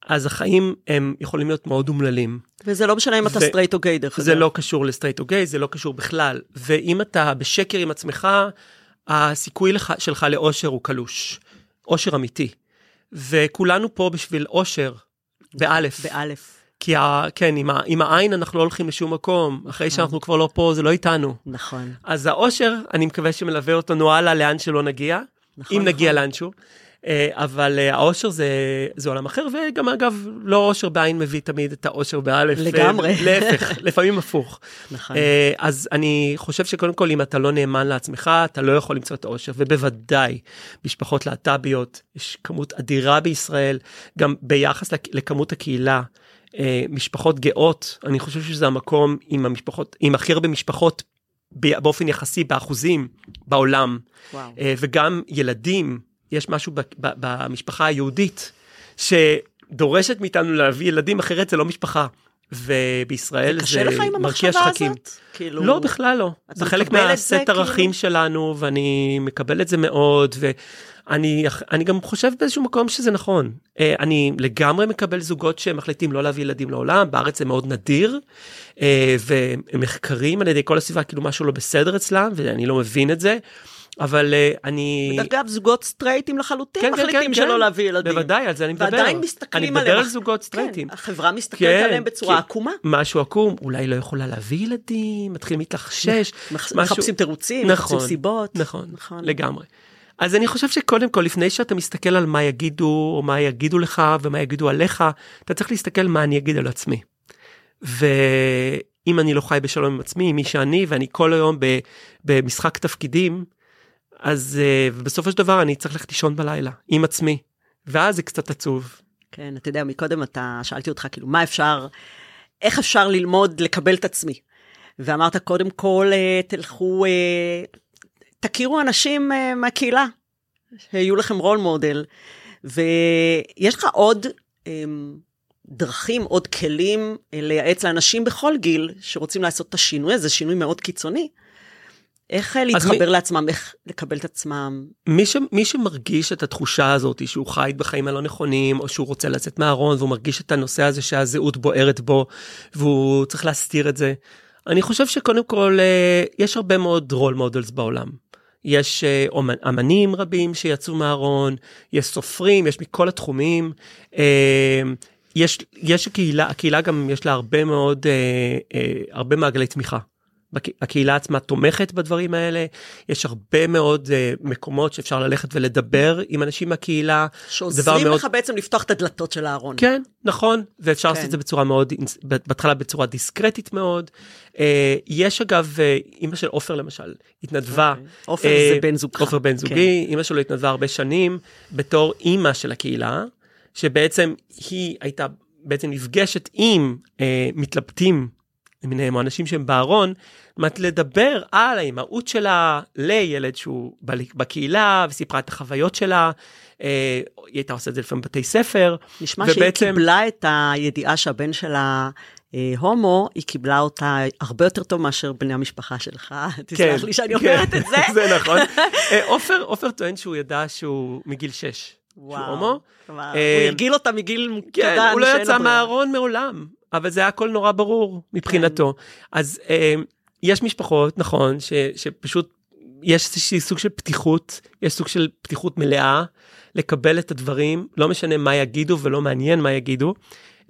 אז החיים הם יכולים להיות מאוד אומללים. וזה לא משנה אם אתה סטרייט או גיי דרך אגב. זה לא קשור לסטרייט או גיי, זה לא קשור בכלל. ואם אתה בשקר עם עצמך, הסיכוי לך, שלך לאושר הוא קלוש. אושר אמיתי. וכולנו פה בשביל אושר, באלף. באלף. כי ה, כן, עם, ה, עם העין אנחנו לא הולכים לשום מקום, אחרי נכון. שאנחנו כבר לא פה, זה לא איתנו. נכון. אז האושר, אני מקווה שמלווה אותנו הלאה לאן שלא נגיע, נכון, אם נכון. נגיע לאנשהו. אה, אבל אה, האושר זה, זה עולם אחר, וגם אגב, לא אושר בעין מביא תמיד את האושר באלף. לגמרי. להפך, לפעמים הפוך. נכון. אה, אז אני חושב שקודם כל, אם אתה לא נאמן לעצמך, אתה לא יכול למצוא את האושר, ובוודאי, משפחות להט"ביות, יש כמות אדירה בישראל, גם ביחס לכמות הקהילה. משפחות גאות, אני חושב שזה המקום עם המשפחות, עם הכי הרבה משפחות באופן יחסי באחוזים בעולם. וואו. וגם ילדים יש משהו ב, ב, במשפחה היהודית שדורשת מאיתנו להביא ילדים, אחרת זה לא משפחה. ובישראל זה זה קשה לך עם מרקיע המחשבה שחקים. הזאת? כאילו... לא, בכלל לא. זה חלק זה, מהסט ערכים כאילו? שלנו, ואני מקבל את זה מאוד, ואני אני גם חושב באיזשהו מקום שזה נכון. אה, אני לגמרי מקבל זוגות שמחליטים לא להביא ילדים לעולם, בארץ זה מאוד נדיר, אה, והם מחקרים על ידי כל הסביבה, כאילו משהו לא בסדר אצלם, ואני לא מבין את זה. אבל אה, אני... אגב, זוגות סטרייטים לחלוטין כן, כן, מחליטים כן, שלא כן. להביא ילדים. בוודאי, על זה אני מדבר. ועדיין מסתכלים אני מדבר עליהם. על זוגות סטרייטים. כן, החברה מסתכלת כן, עליהם בצורה כי- עקומה. משהו עקום, אולי לא יכולה להביא ילדים, מתחילים להתלחשש. מח- משהו- מחפשים תירוצים, נכון, מחפשים סיבות. נכון, נכון. לגמרי. אז אני חושב שקודם כל, לפני שאתה מסתכל על מה יגידו, או מה יגידו לך, ומה יגידו עליך, אתה צריך להסתכל מה אני אגיד על עצמי. ואם אני לא חי בשלום עם עצמי, עם מי שאני, ואני כל היום במשחק תפקידים, אז uh, בסופו של דבר אני צריך ללכת לישון בלילה, עם עצמי. ואז זה קצת עצוב. כן, אתה יודע, מקודם אתה, שאלתי אותך, כאילו, מה אפשר, איך אפשר ללמוד לקבל את עצמי? ואמרת, קודם כל, אה, תלכו, אה, תכירו אנשים אה, מהקהילה, שיהיו לכם רול מודל, ויש לך עוד אה, דרכים, עוד כלים אה, לייעץ לאנשים בכל גיל שרוצים לעשות את השינוי הזה, שינוי מאוד קיצוני. איך אה, להתחבר מי- לעצמם, איך לקבל את עצמם. מי, ש, מי שמרגיש את התחושה הזאת שהוא חי בחיים הלא נכונים, או שהוא רוצה לצאת מהארון והוא מרגיש את הנושא הזה שהזהות בוערת בו, והוא צריך להסתיר את זה, אני חושב שקודם כל אה, יש הרבה מאוד role models בעולם. יש אה, אמנים רבים שיצאו מהארון, יש סופרים, יש מכל התחומים. יש, יש הקהילה, הקהילה גם יש לה הרבה מאוד, הרבה מעגלי תמיכה. הקהילה עצמה תומכת בדברים האלה, יש הרבה מאוד uh, מקומות שאפשר ללכת ולדבר עם אנשים מהקהילה. שעוזרים מאוד- לך בעצם לפתוח את הדלתות של הארון. כן, נכון, ואפשר כן. לעשות את זה בצורה מאוד, בהתחלה בצורה דיסקרטית מאוד. Uh, יש אגב, uh, אימא של עופר למשל, התנדבה. אוקיי. עופר אה, זה בן זוגך. עופר בן כן. זוגי, אימא שלו התנדבה הרבה שנים בתור אימא של הקהילה, שבעצם היא הייתה בעצם נפגשת עם אה, מתלבטים למיניהם, או אנשים שהם בארון, מנת לדבר על האימהות שלה לילד שהוא בקהילה, וסיפרה את החוויות שלה. אה, היא הייתה עושה את זה לפעמים בבתי ספר. נשמע שהיא ובעצם- קיבלה את הידיעה שהבן שלה אה, הומו, היא קיבלה אותה הרבה יותר טוב מאשר בני המשפחה שלך. תסלח לי שאני אומרת את זה. זה נכון. אה, עופר, טוען שהוא ידע שהוא מגיל 6. שהוא הומו. אה, הוא הרגיל אותה מגיל כן, קטן הוא לא יצא. מהארון מעולם, אבל זה היה הכל נורא ברור מבחינתו. אז אה, יש משפחות, נכון, ש, שפשוט יש איזשהי סוג של פתיחות, יש סוג של פתיחות מלאה לקבל את הדברים, לא משנה מה יגידו ולא מעניין מה יגידו.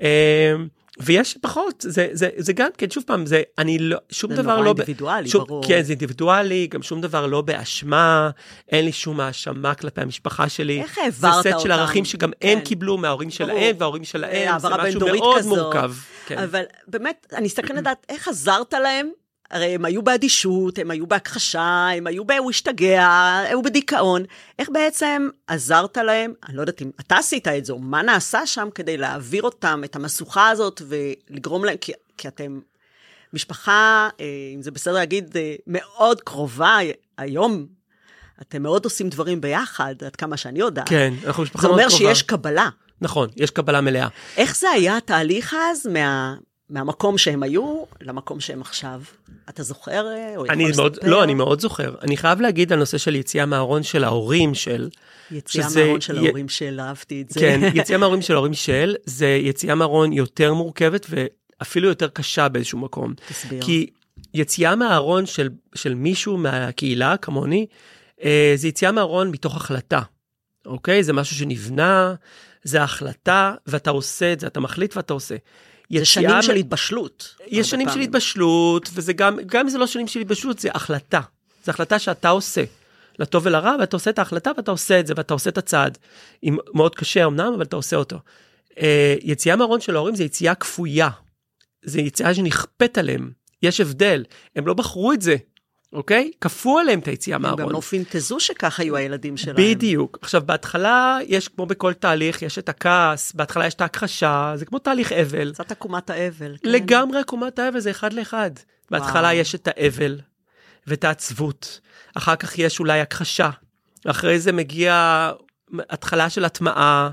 אה, ויש פחות, זה, זה, זה גם כן, שוב פעם, זה, אני לא, שום זה דבר נורא לא... אינדיבידואלי, שום, ברור. כן, זה אינדיבידואלי, גם שום דבר לא באשמה, אין לי שום האשמה כלפי המשפחה שלי. איך העברת זה סט של אותם? ערכים שגם כן. הם קיבלו מההורים. שלהם, וההורים שלהם, זה משהו מאוד כזאת. מורכב. כן. אבל באמת, אני אסתכל לדעת איך עזרת להם. הרי הם היו באדישות, הם היו בהכחשה, הם היו ב... הוא השתגע, היו בדיכאון. איך בעצם עזרת להם, אני לא יודעת אם אתה עשית את זה, או מה נעשה שם כדי להעביר אותם, את המשוכה הזאת, ולגרום להם, כי, כי אתם משפחה, אה, אם זה בסדר להגיד, אה, מאוד קרובה היום. אתם מאוד עושים דברים ביחד, עד כמה שאני יודעת. כן, אנחנו משפחה זה מאוד אומר קרובה. שיש קבלה. נכון, יש קבלה מלאה. איך זה היה התהליך אז מה, מהמקום שהם היו למקום שהם עכשיו? אתה זוכר? אה, או יכול אני מאוד, לספר? לא, אני מאוד זוכר. אני חייב להגיד על נושא של יציאה מהארון של ההורים של, יציאה שזה- מהארון של י- ההורים של אהבתי את זה. כן, יציאה מההורים של ההורים של, זה יציאה מהארון יותר מורכבת ואפילו יותר קשה באיזשהו מקום. תסביר. כי יציאה מהארון של, של מישהו מהקהילה, כמוני, אה, זה יציאה מהארון מתוך החלטה, אוקיי? זה משהו שנבנה, זה החלטה, ואתה עושה את זה, אתה מחליט ואתה עושה. זה שנים מה- של התבשלות. יש שנים של פעמים. התבשלות, וזה גם, גם אם זה לא שנים של התבשלות, זה החלטה. זו החלטה שאתה עושה, לטוב ולרע, ואתה עושה את ההחלטה ואתה עושה את זה, ואתה עושה את הצעד. עם, מאוד קשה אמנם, אבל אתה עושה אותו. אה, יציאה מהארון של ההורים זה יציאה כפויה. זה יציאה שנכפית עליהם. יש הבדל, הם לא בחרו את זה, אוקיי? כפו עליהם את היציאה הם מהארון. גם לא פינטזו שככה היו הילדים שלהם. בדיוק. עכשיו, בהתחלה יש, כמו בכל תהליך, יש את הכעס, בהתחלה יש את ההכחשה, זה כמו תהליך אבל. קצת עקומת האבל. כן. לגמרי עקומת האבל זה אחד לאחד. בהתחלה וואו. יש את האבל ואת העצבות, אחר כך יש אולי הכחשה, אחרי זה מגיע התחלה של הטמעה,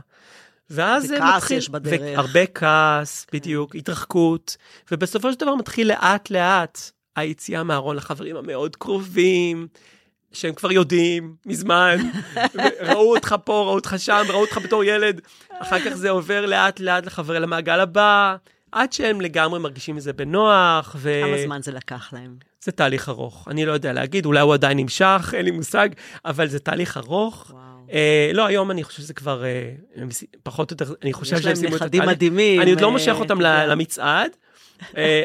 ואז זה וכעס מתחיל, יש בדרך. והרבה כעס, בדיוק, התרחקות, ובסופו של דבר מתחיל לאט לאט היציאה מהארון לחברים המאוד קרובים, שהם כבר יודעים מזמן, ראו אותך פה, ראו אותך שם, ראו אותך בתור ילד, אחר כך זה עובר לאט לאט לחבר למעגל הבא, עד שהם לגמרי מרגישים מזה בנוח, ו... כמה זמן זה לקח להם? זה תהליך ארוך. אני לא יודע להגיד, אולי הוא עדיין נמשך, אין לי מושג, אבל זה תהליך ארוך. וואו. אה, לא, היום אני חושב שזה כבר אה, פחות או יותר, אני חושב יש שהם להם סיימו את נכדים התהליך. מדהימים. אני עוד לא אה, מושך אותם ל- יודע. למצעד, אה,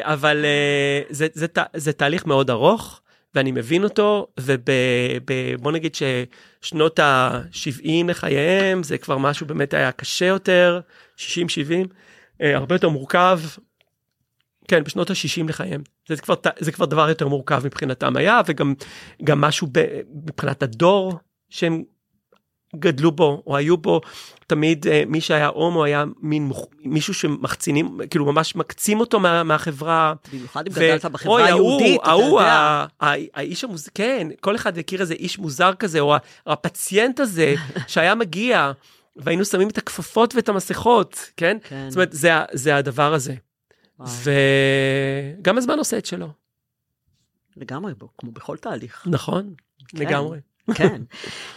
אבל אה, זה- זה ת- זה תהליך מאוד ארוך, ואני מבין אותו, ובוא נגיד ששנות ה-70 לחייהם, זה כבר משהו באמת היה קשה יותר, 60-70, אה, הרבה יותר מורכב. כן, בשנות ה-60 לחייהם. זה כבר, זה כבר דבר יותר מורכב מבחינתם היה, וגם גם משהו ב, מבחינת הדור שהם גדלו בו או היו בו, תמיד אה, מי שהיה הומו היה מין מוח- מישהו שמחצינים, כאילו ממש מקצים אותו מה, מהחברה. במיוחד אם ו- גדלת בחברה אוי, ההוא- היהודית, אתה ההוא, יודע. ה- ה- האיש המוז... כן, כל אחד הכיר איזה איש מוזר כזה, או הפציינט הזה שהיה מגיע, והיינו שמים את הכפפות ואת המסכות, כן? כן. זאת אומרת, זה, זה הדבר הזה. וגם הזמן עושה את שלו, לגמרי, בו, כמו בכל תהליך. נכון? כן. לגמרי. כן.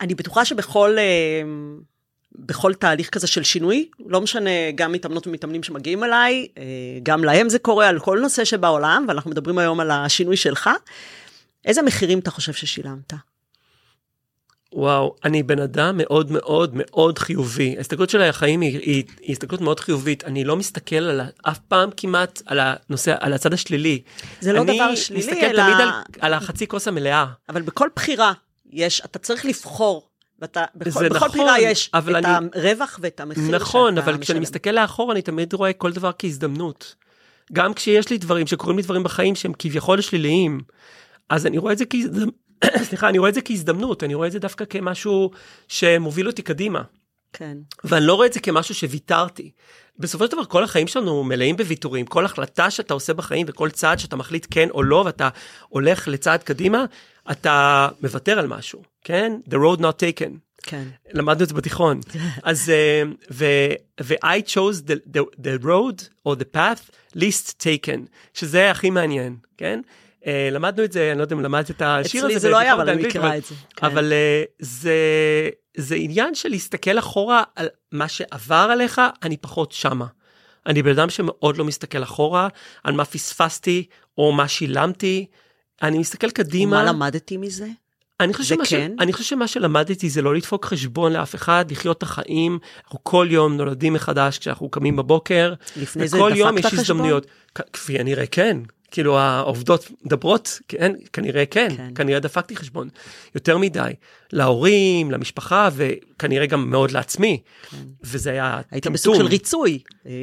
אני בטוחה שבכל אמ, בכל תהליך כזה של שינוי, לא משנה, גם מתאמנות ומתאמנים שמגיעים אליי, אה, גם להם זה קורה על כל נושא שבעולם, ואנחנו מדברים היום על השינוי שלך. איזה מחירים אתה חושב ששילמת? וואו, אני בן אדם מאוד מאוד מאוד חיובי. ההסתכלות שלי על החיים היא, היא, היא הסתכלות מאוד חיובית. אני לא מסתכל על, אף פעם כמעט על הנושא, על הצד השלילי. זה לא דבר אני שלילי, מסתכל אלא... תמיד על, על החצי כוס המלאה. אבל בכל בחירה יש, אתה צריך לבחור. ואתה, בכל, בכל נכון, בחירה יש את אני- הרווח ואת המחיר נכון, שאתה אבל כשאני משלם. מסתכל לאחור, אני תמיד רואה כל דבר כהזדמנות. גם כשיש לי דברים, שקורים לי דברים בחיים שהם כביכול שליליים, אז אני רואה את זה כהזדמנות, סליחה, אני רואה את זה כהזדמנות, אני רואה את זה דווקא כמשהו שמוביל אותי קדימה. כן, ואני לא רואה את זה כמשהו שוויתרתי. בסופו של דבר כל החיים שלנו מלאים בוויתורים, כל החלטה שאתה עושה בחיים וכל צעד שאתה מחליט כן או לא ואתה הולך לצעד קדימה, אתה מוותר על משהו, כן? The road not taken. כן. למדנו את זה בתיכון. אז אה, ו, ו-I chose the, the, the road or the path least taken, שזה הכי מעניין, כן? אה, למדנו את זה, אני לא יודע אם למדת את השיר הזה. אצלי זה לא היה, אבל אני מכירה את זה. כן. אבל אה, זה, זה עניין של להסתכל אחורה על מה שעבר עליך, אני פחות שמה. אני בן אדם שמאוד לא מסתכל אחורה על מה פספסתי או מה שילמתי. אני מסתכל קדימה. מה למדתי מזה? אני חושב, שמה כן? ש... אני חושב שמה שלמדתי זה לא לדפוק חשבון לאף אחד, לחיות את החיים. אנחנו כל יום נולדים מחדש כשאנחנו קמים בבוקר. לפני זה וכל יום דפקת יש חשבון? הזדמנויות. כפי הנראה כן. כאילו העובדות מדברות, כן, כנראה כן, כן. כנראה דפקתי חשבון יותר מדי להורים, למשפחה וכנראה גם מאוד לעצמי. כן. וזה היה היית טמטום. בסוג של ריצוי.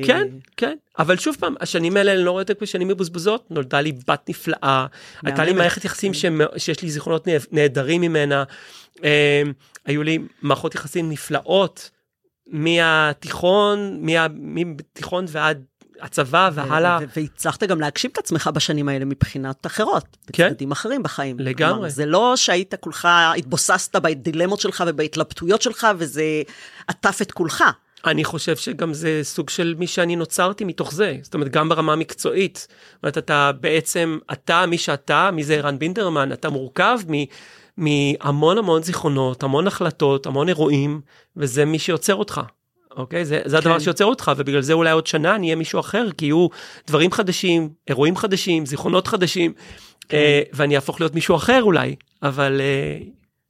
כן, כן, אבל שוב פעם, השנים האלה אני לא רואה אותה כשנים מבוזבזות, נולדה לי בת נפלאה, הייתה לי. מערכת יחסים שמ- שיש לי זיכרונות נהדרים ממנה, אה, היו לי מערכות יחסים נפלאות מהתיכון, מה- מתיכון ועד הצבא והלאה. והצלחת גם להגשים את עצמך בשנים האלה מבחינת אחרות. כן. בצדדים אחרים בחיים. לגמרי. כלומר, זה לא שהיית כולך, התבוססת בדילמות שלך ובהתלבטויות שלך, וזה עטף את כולך. אני חושב שגם זה סוג של מי שאני נוצרתי מתוך זה, זאת אומרת גם ברמה המקצועית. זאת אומרת אתה בעצם, אתה מי שאתה, מי זה ערן בינדרמן, אתה מורכב מ... מהמון המון זיכרונות, המון החלטות, המון אירועים, וזה מי שיוצר אותך. אוקיי? זה, זה הדבר כן. שיוצר אותך, ובגלל זה אולי עוד שנה נהיה מישהו אחר, כי יהיו דברים חדשים, אירועים חדשים, זיכרונות חדשים, כן. אה, ואני אהפוך להיות מישהו אחר אולי, אבל אה,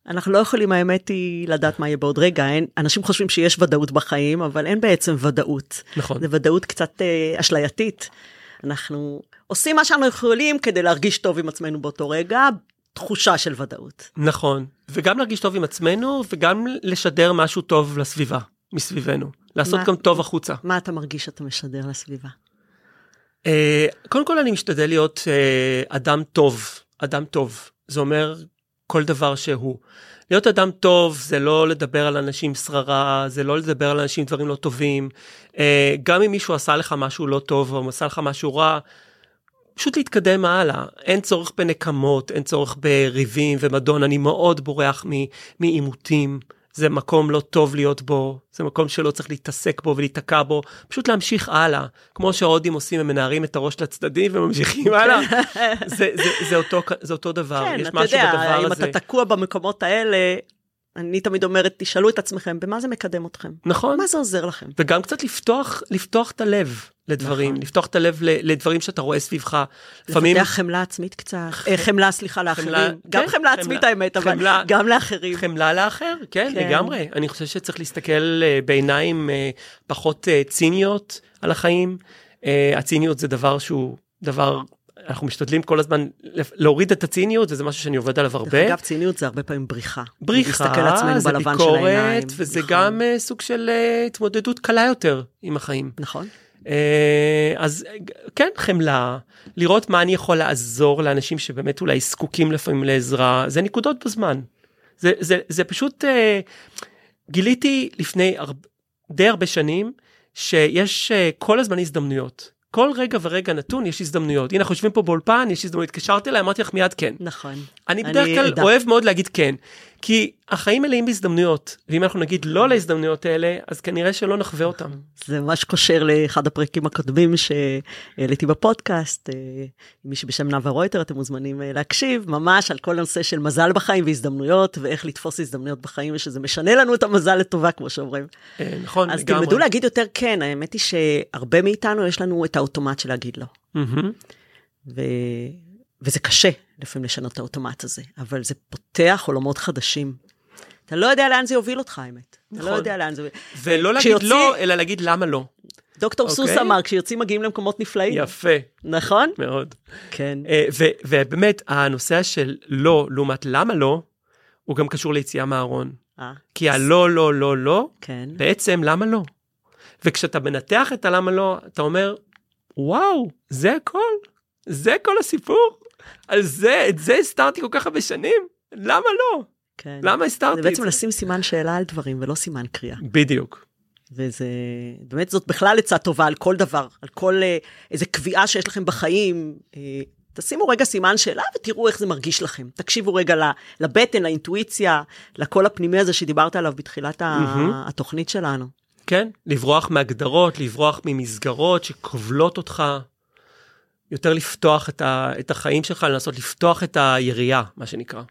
אנחנו לא יכולים, האמת היא, לדעת מה יהיה בעוד רגע. אין, אנשים חושבים שיש ודאות בחיים, אבל אין בעצם ודאות. נכון. זה ודאות קצת אה, אשלייתית. אנחנו עושים מה שאנחנו יכולים כדי להרגיש טוב עם עצמנו באותו רגע, תחושה של ודאות. נכון, וגם להרגיש טוב עם עצמנו, וגם לשדר משהו טוב לסביבה, מסביבנו. לעשות מה- גם טוב החוצה. מה אתה מרגיש שאתה משדר לסביבה? אה, קודם כל אני משתדל להיות אה, אדם טוב, אדם טוב. זה אומר כל דבר שהוא. להיות אדם טוב זה לא לדבר על אנשים שררה, זה לא לדבר על אנשים דברים לא טובים. אה, גם אם מישהו עשה לך משהו לא טוב או עשה לך משהו רע, פשוט להתקדם הלאה. אין צורך בנקמות, אין צורך בריבים ומדון. אני מאוד בורח מ- מעימותים. זה מקום לא טוב להיות בו, זה מקום שלא צריך להתעסק בו ולהיתקע בו, פשוט להמשיך הלאה. כמו שההודים עושים, הם מנערים את הראש לצדדים וממשיכים הלאה. זה, זה, זה, אותו, זה אותו דבר, כן, יש אתה משהו יודע, בדבר אם הזה. אתה תקוע במקומות האלה, אני תמיד אומרת, תשאלו את עצמכם, במה זה מקדם אתכם? נכון. מה זה עוזר לכם? וגם קצת לפתוח, לפתוח את הלב לדברים, נכון. לפתוח את הלב לדברים שאתה רואה סביבך. לפעמים לפתח חמלה עצמית קצת, אה, חמלה, סליחה, לאחרים. גם כן, חמלה חמלה- עצמית האמת, אבל חמלה- גם לאחרים. חמלה לאחר, כן, כן. לגמרי. אני חושב שצריך להסתכל אה, בעיניים אה, פחות ציניות על החיים. הציניות זה דבר שהוא דבר, אנחנו משתדלים כל הזמן להוריד את הציניות, וזה משהו שאני עובד עליו דרך הרבה. אגב, ציניות זה הרבה פעמים בריחה. בריחה, זה בלבן של. ביקורת, וזה נכון. גם אה, סוג של אה, התמודדות קלה יותר עם החיים. נכון. אה, אז כן, חמלה, לראות מה אני יכול לעזור לאנשים שבאמת אולי זקוקים לפעמים לעזרה, זה נקודות בזמן. זה, זה, זה פשוט, אה, גיליתי לפני הר... די הרבה שנים, שיש אה, כל הזמן הזדמנויות. כל רגע ורגע נתון יש הזדמנויות. הנה, אנחנו יושבים פה באולפן, יש הזדמנות. התקשרתי אליי, אמרתי לך מיד כן. נכון. אני בדרך כלל. אוהב מאוד להגיד כן, כי החיים מלאים בהזדמנויות, ואם אנחנו נגיד לא להזדמנויות האלה, אז כנראה שלא נחווה אותם. זה ממש קושר לאחד הפרקים הקודמים שהעליתי בפודקאסט. אה, מי שבשם נאוה רויטר, אתם מוזמנים אה, להקשיב, ממש על כל הנושא של מזל בחיים והזדמנויות, ואיך לתפוס הזדמנויות בחיים, ושזה משנה לנו את המזל לטובה, כמו שאומרים. אה, נכון, אז לגמרי. תלמדו להגיד יותר כן, האמת היא שהרבה מאיתנו יש לנו את האוטומט של להגיד לא. מהמם. ו... וזה קשה לפעמים לשנות את האוטומט הזה, אבל זה פותח עולמות חדשים. אתה לא יודע לאן זה יוביל אותך, האמת. אתה לא נכון. יודע לאן זה... ולא להגיד כשיוציא- לא, אלא להגיד למה לא. דוקטור אוקיי. סוס אמר, כשיוצאים מגיעים למקומות נפלאים. יפה, נכון? מאוד. כן. אה, ובאמת, הנושא של לא לעומת למה לא, הוא גם קשור ליציאה מהארון. אה, כי הלא, לא, לא, לא, כן. בעצם למה לא? וכשאתה מנתח את הלמה לא, אתה אומר, וואו, זה הכל? זה כל הסיפור? על זה, את זה הסתרתי כל כך הרבה שנים? למה לא? כן. למה הסתרתי זה את זה? בעצם לשים סימן שאלה על דברים ולא סימן קריאה. בדיוק. וזה, באמת זאת בכלל עצה טובה על כל דבר, על כל אה, איזה קביעה שיש לכם בחיים. אה, תשימו רגע סימן שאלה ותראו איך זה מרגיש לכם. תקשיבו רגע לבטן, לאינטואיציה, לקול הפנימי הזה שדיברת עליו בתחילת מהמם. התוכנית שלנו. כן, לברוח מהגדרות, לברוח ממסגרות שכובלות אותך, יותר לפתוח את, ה, את החיים שלך, לנסות לפתוח את היריעה, מה שנקרא.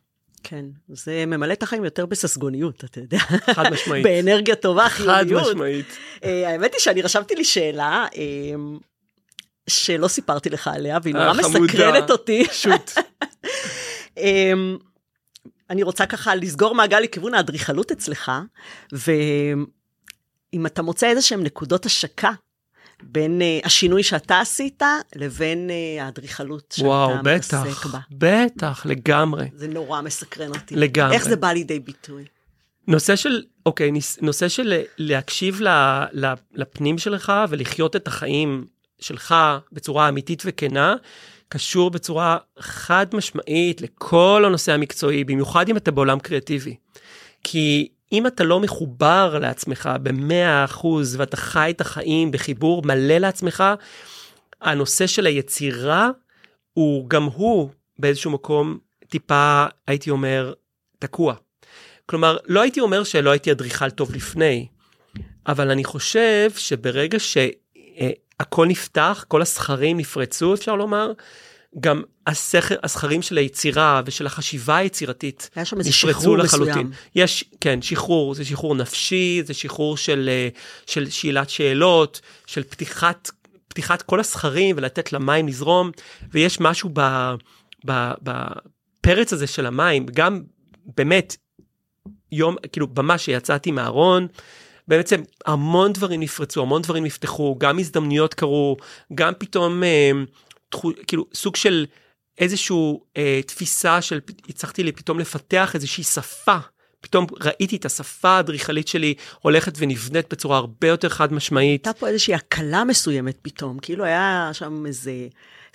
כן, זה ממלא את החיים יותר בססגוניות, אתה יודע. חד משמעית. באנרגיה טובה, חד חיוניות. משמעית. אה, האמת היא שאני רשמתי לי שאלה אה, שלא סיפרתי לך עליה, והיא נורא אה, חמודה. מסקרנת אותי. שוט. אמ, אני רוצה ככה לסגור מעגל לכיוון האדריכלות אצלך, ואם אתה מוצא איזה שהן נקודות השקה בין uh, השינוי שאתה עשית לבין uh, האדריכלות שאתה וואו, מתעסק בטח, בה. בטח, לגמרי. זה נורא מסקרן אותי. לגמרי. איך זה בא לידי ביטוי? נושא של, אוקיי, נושא של להקשיב ל, ל, לפנים שלך ולחיות את החיים שלך בצורה אמיתית וכנה, קשור בצורה חד משמעית לכל הנושא המקצועי, במיוחד אם אתה בעולם קריאטיבי. כי אם אתה לא מחובר לעצמך במאה אחוז ואתה חי את החיים בחיבור מלא לעצמך, הנושא של היצירה הוא גם הוא באיזשהו מקום טיפה, הייתי אומר, תקוע. כלומר, לא הייתי אומר שלא הייתי אדריכל טוב לפני, אבל אני חושב שברגע שהכל נפתח, כל הסכרים נפרצו, אפשר לומר, גם הסכר, הסכרים של היצירה ושל החשיבה היצירתית היה שם איזה נפרצו שחרור לחלוטין. מסוים. יש, כן, שחרור, זה שחרור נפשי, זה שחרור של, אה, של שאלת שאלות, של פתיחת, פתיחת כל הסכרים ולתת למים לזרום, ויש משהו ב, ב, בפרץ הזה של המים, גם באמת, יום, כאילו, ממש שיצאתי מהארון, בעצם המון דברים נפרצו, המון דברים נפתחו, גם הזדמנויות קרו, גם פתאום, אה, תחו, כאילו, סוג של איזושהי אה, תפיסה של, הצלחתי לי פתאום לפתח איזושהי שפה. פתאום ראיתי את השפה האדריכלית שלי הולכת ונבנית בצורה הרבה יותר חד משמעית. הייתה פה איזושהי הקלה מסוימת פתאום, כאילו היה שם איזה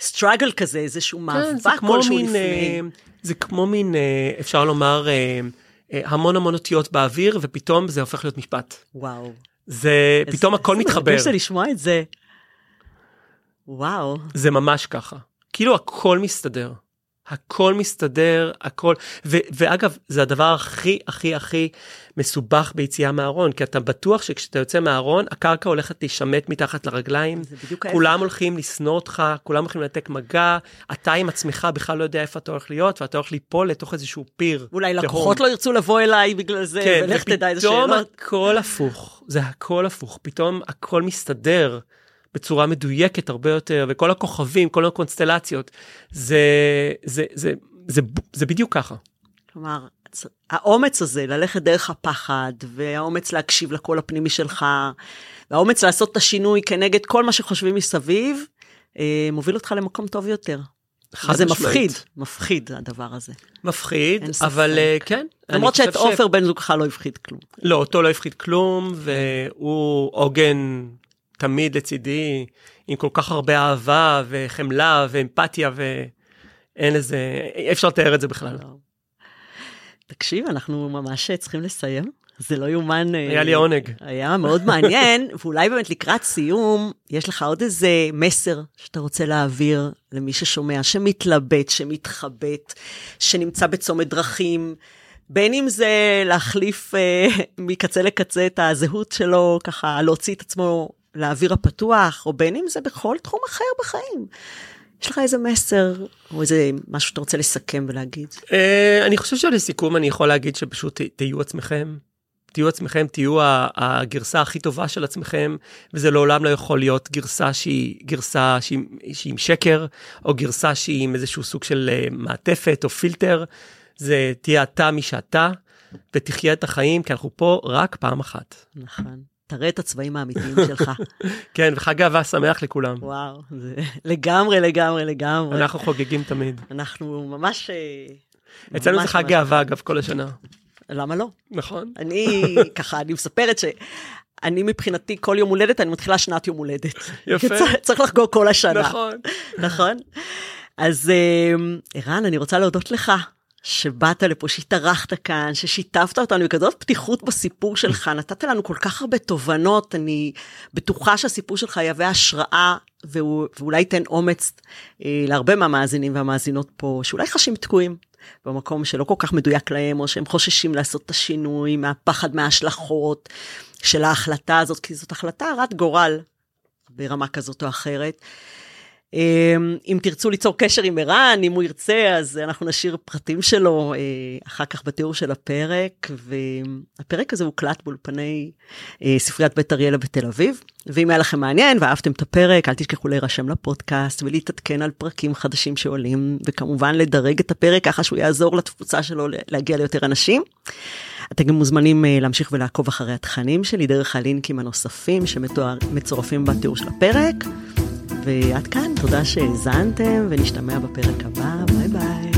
סטראגל כזה, איזשהו כן, זה מאבק כמו כלשהו מין, לפני. אה, זה כמו מין, אה, אפשר לומר, אה, אה, המון המון אותיות באוויר, ופתאום זה הופך להיות משפט. וואו. זה, איזה- פתאום הכל איזה מתחבר. מרגש זה לשמוע את זה. וואו. זה ממש ככה. כאילו הכל מסתדר. הכל מסתדר, הכל, ו, ואגב, זה הדבר הכי הכי הכי מסובך ביציאה מהארון, כי אתה בטוח שכשאתה יוצא מהארון, הקרקע הולכת להישמט מתחת לרגליים, כולם ההפך. הולכים לשנוא אותך, כולם הולכים לנתק מגע, אתה עם עצמך בכלל לא יודע איפה אתה הולך להיות, ואתה הולך ליפול לתוך איזשהו פיר. אולי תהום. לקוחות לא ירצו לבוא אליי בגלל זה, כן, ולך תדע איזה ופתאום שאלות. הכל הפוך, זה הכל הפוך, פתאום הכל מסתדר בצורה מדויקת הרבה יותר, וכל הכוכבים, כל הקונסטלציות, זה, זה, זה, זה, זה בדיוק ככה. כלומר, האומץ הזה ללכת דרך הפחד, והאומץ להקשיב לקול הפנימי שלך, והאומץ לעשות את השינוי כנגד כל מה שחושבים מסביב, אה, מוביל אותך למקום טוב יותר. חד משמעית. מפחיד, מפחיד הדבר הזה. מפחיד. אבל אה, כן. למרות שאת ש- עופר בן זוגך לא הפחיד כלום. לא, אותו לא הפחיד כלום, והוא עוגן תמיד לצידי, עם כל כך הרבה אהבה וחמלה ואמפתיה, ואין לזה, אי אפשר לתאר את זה בכלל. לא. תקשיב, אנחנו ממש צריכים לסיים. זה לא יאומן. אה, היה לי העונג. היה מאוד מעניין, ואולי באמת לקראת סיום, יש לך עוד איזה מסר שאתה רוצה להעביר למי ששומע, שמתלבט, שמתחבט, שנמצא בצומת דרכים, בין אם זה להחליף אה, מקצה לקצה את הזהות שלו, ככה להוציא את עצמו לאוויר הפתוח, או בין אם זה בכל תחום אחר בחיים. יש לך איזה מסר, או איזה משהו שאתה רוצה לסכם ולהגיד? אה, אני חושב שלסיכום אני יכול להגיד שפשוט תהיו עצמכם. תהיו עצמכם, תהיו הגרסה הכי טובה של עצמכם, וזה לעולם לא יכול להיות גרסה שהיא גרסה שהיא, שהיא עם שקר, או גרסה שהיא עם איזשהו סוג של אה, מעטפת או פילטר. זה תהיה אתה מי שאתה, ותחיה את החיים, כי אנחנו פה רק פעם אחת. נכון. תראה את הצבעים האמיתיים שלך. כן, וחג אהבה שמח לכולם. וואו, זה לגמרי, לגמרי, לגמרי. אנחנו חוגגים תמיד. אנחנו ממש... אה, אצלנו זה חג אהבה, אגב, כל השנה. למה לא? נכון? אני, ככה, אני מספרת ש... אני מבחינתי, כל יום הולדת, אני מתחילה שנת יום הולדת. יפה. צריך- צריך לחגוג כל השנה. נכון. נכון? אז אה, ערן, אני רוצה להודות לך. שבאת לפה, שהתארחת כאן, ששיתפת אותנו בכזאת פתיחות בסיפור שלך, נתת לנו כל כך הרבה תובנות, אני בטוחה שהסיפור שלך יהווה השראה, והוא, ואולי ייתן אומץ אה, להרבה מהמאזינים והמאזינות פה, שאולי חשים תקועים במקום שלא כל כך מדויק להם, או שהם חוששים לעשות את השינוי, מהפחד מההשלכות של ההחלטה הזאת, כי זאת החלטה הרת גורל ברמה כזאת או אחרת. אמ, אם תרצו ליצור קשר עם ערן, אם הוא ירצה, אז אנחנו נשאיר פרטים שלו אה, אחר כך בתיאור של הפרק, והפרק הזה הוקלט באולפני אה, ספריית בית אריאלה בתל אביב. ואם היה לכם מעניין ואהבתם את הפרק, אל תשכחו להירשם לפודקאסט ולהתעדכן על פרקים חדשים שעולים, וכמובן לדרג את הפרק ככה שהוא יעזור לתפוצה שלו להגיע ליותר אנשים. אתם גם מוזמנים אה, להמשיך ולעקוב אחרי התכנים שלי דרך הלינקים הנוספים שמצורפים בתיאור של הפרק. ועד כאן, תודה שהאזנתם, ונשתמע בפרק הבא, ביי ביי.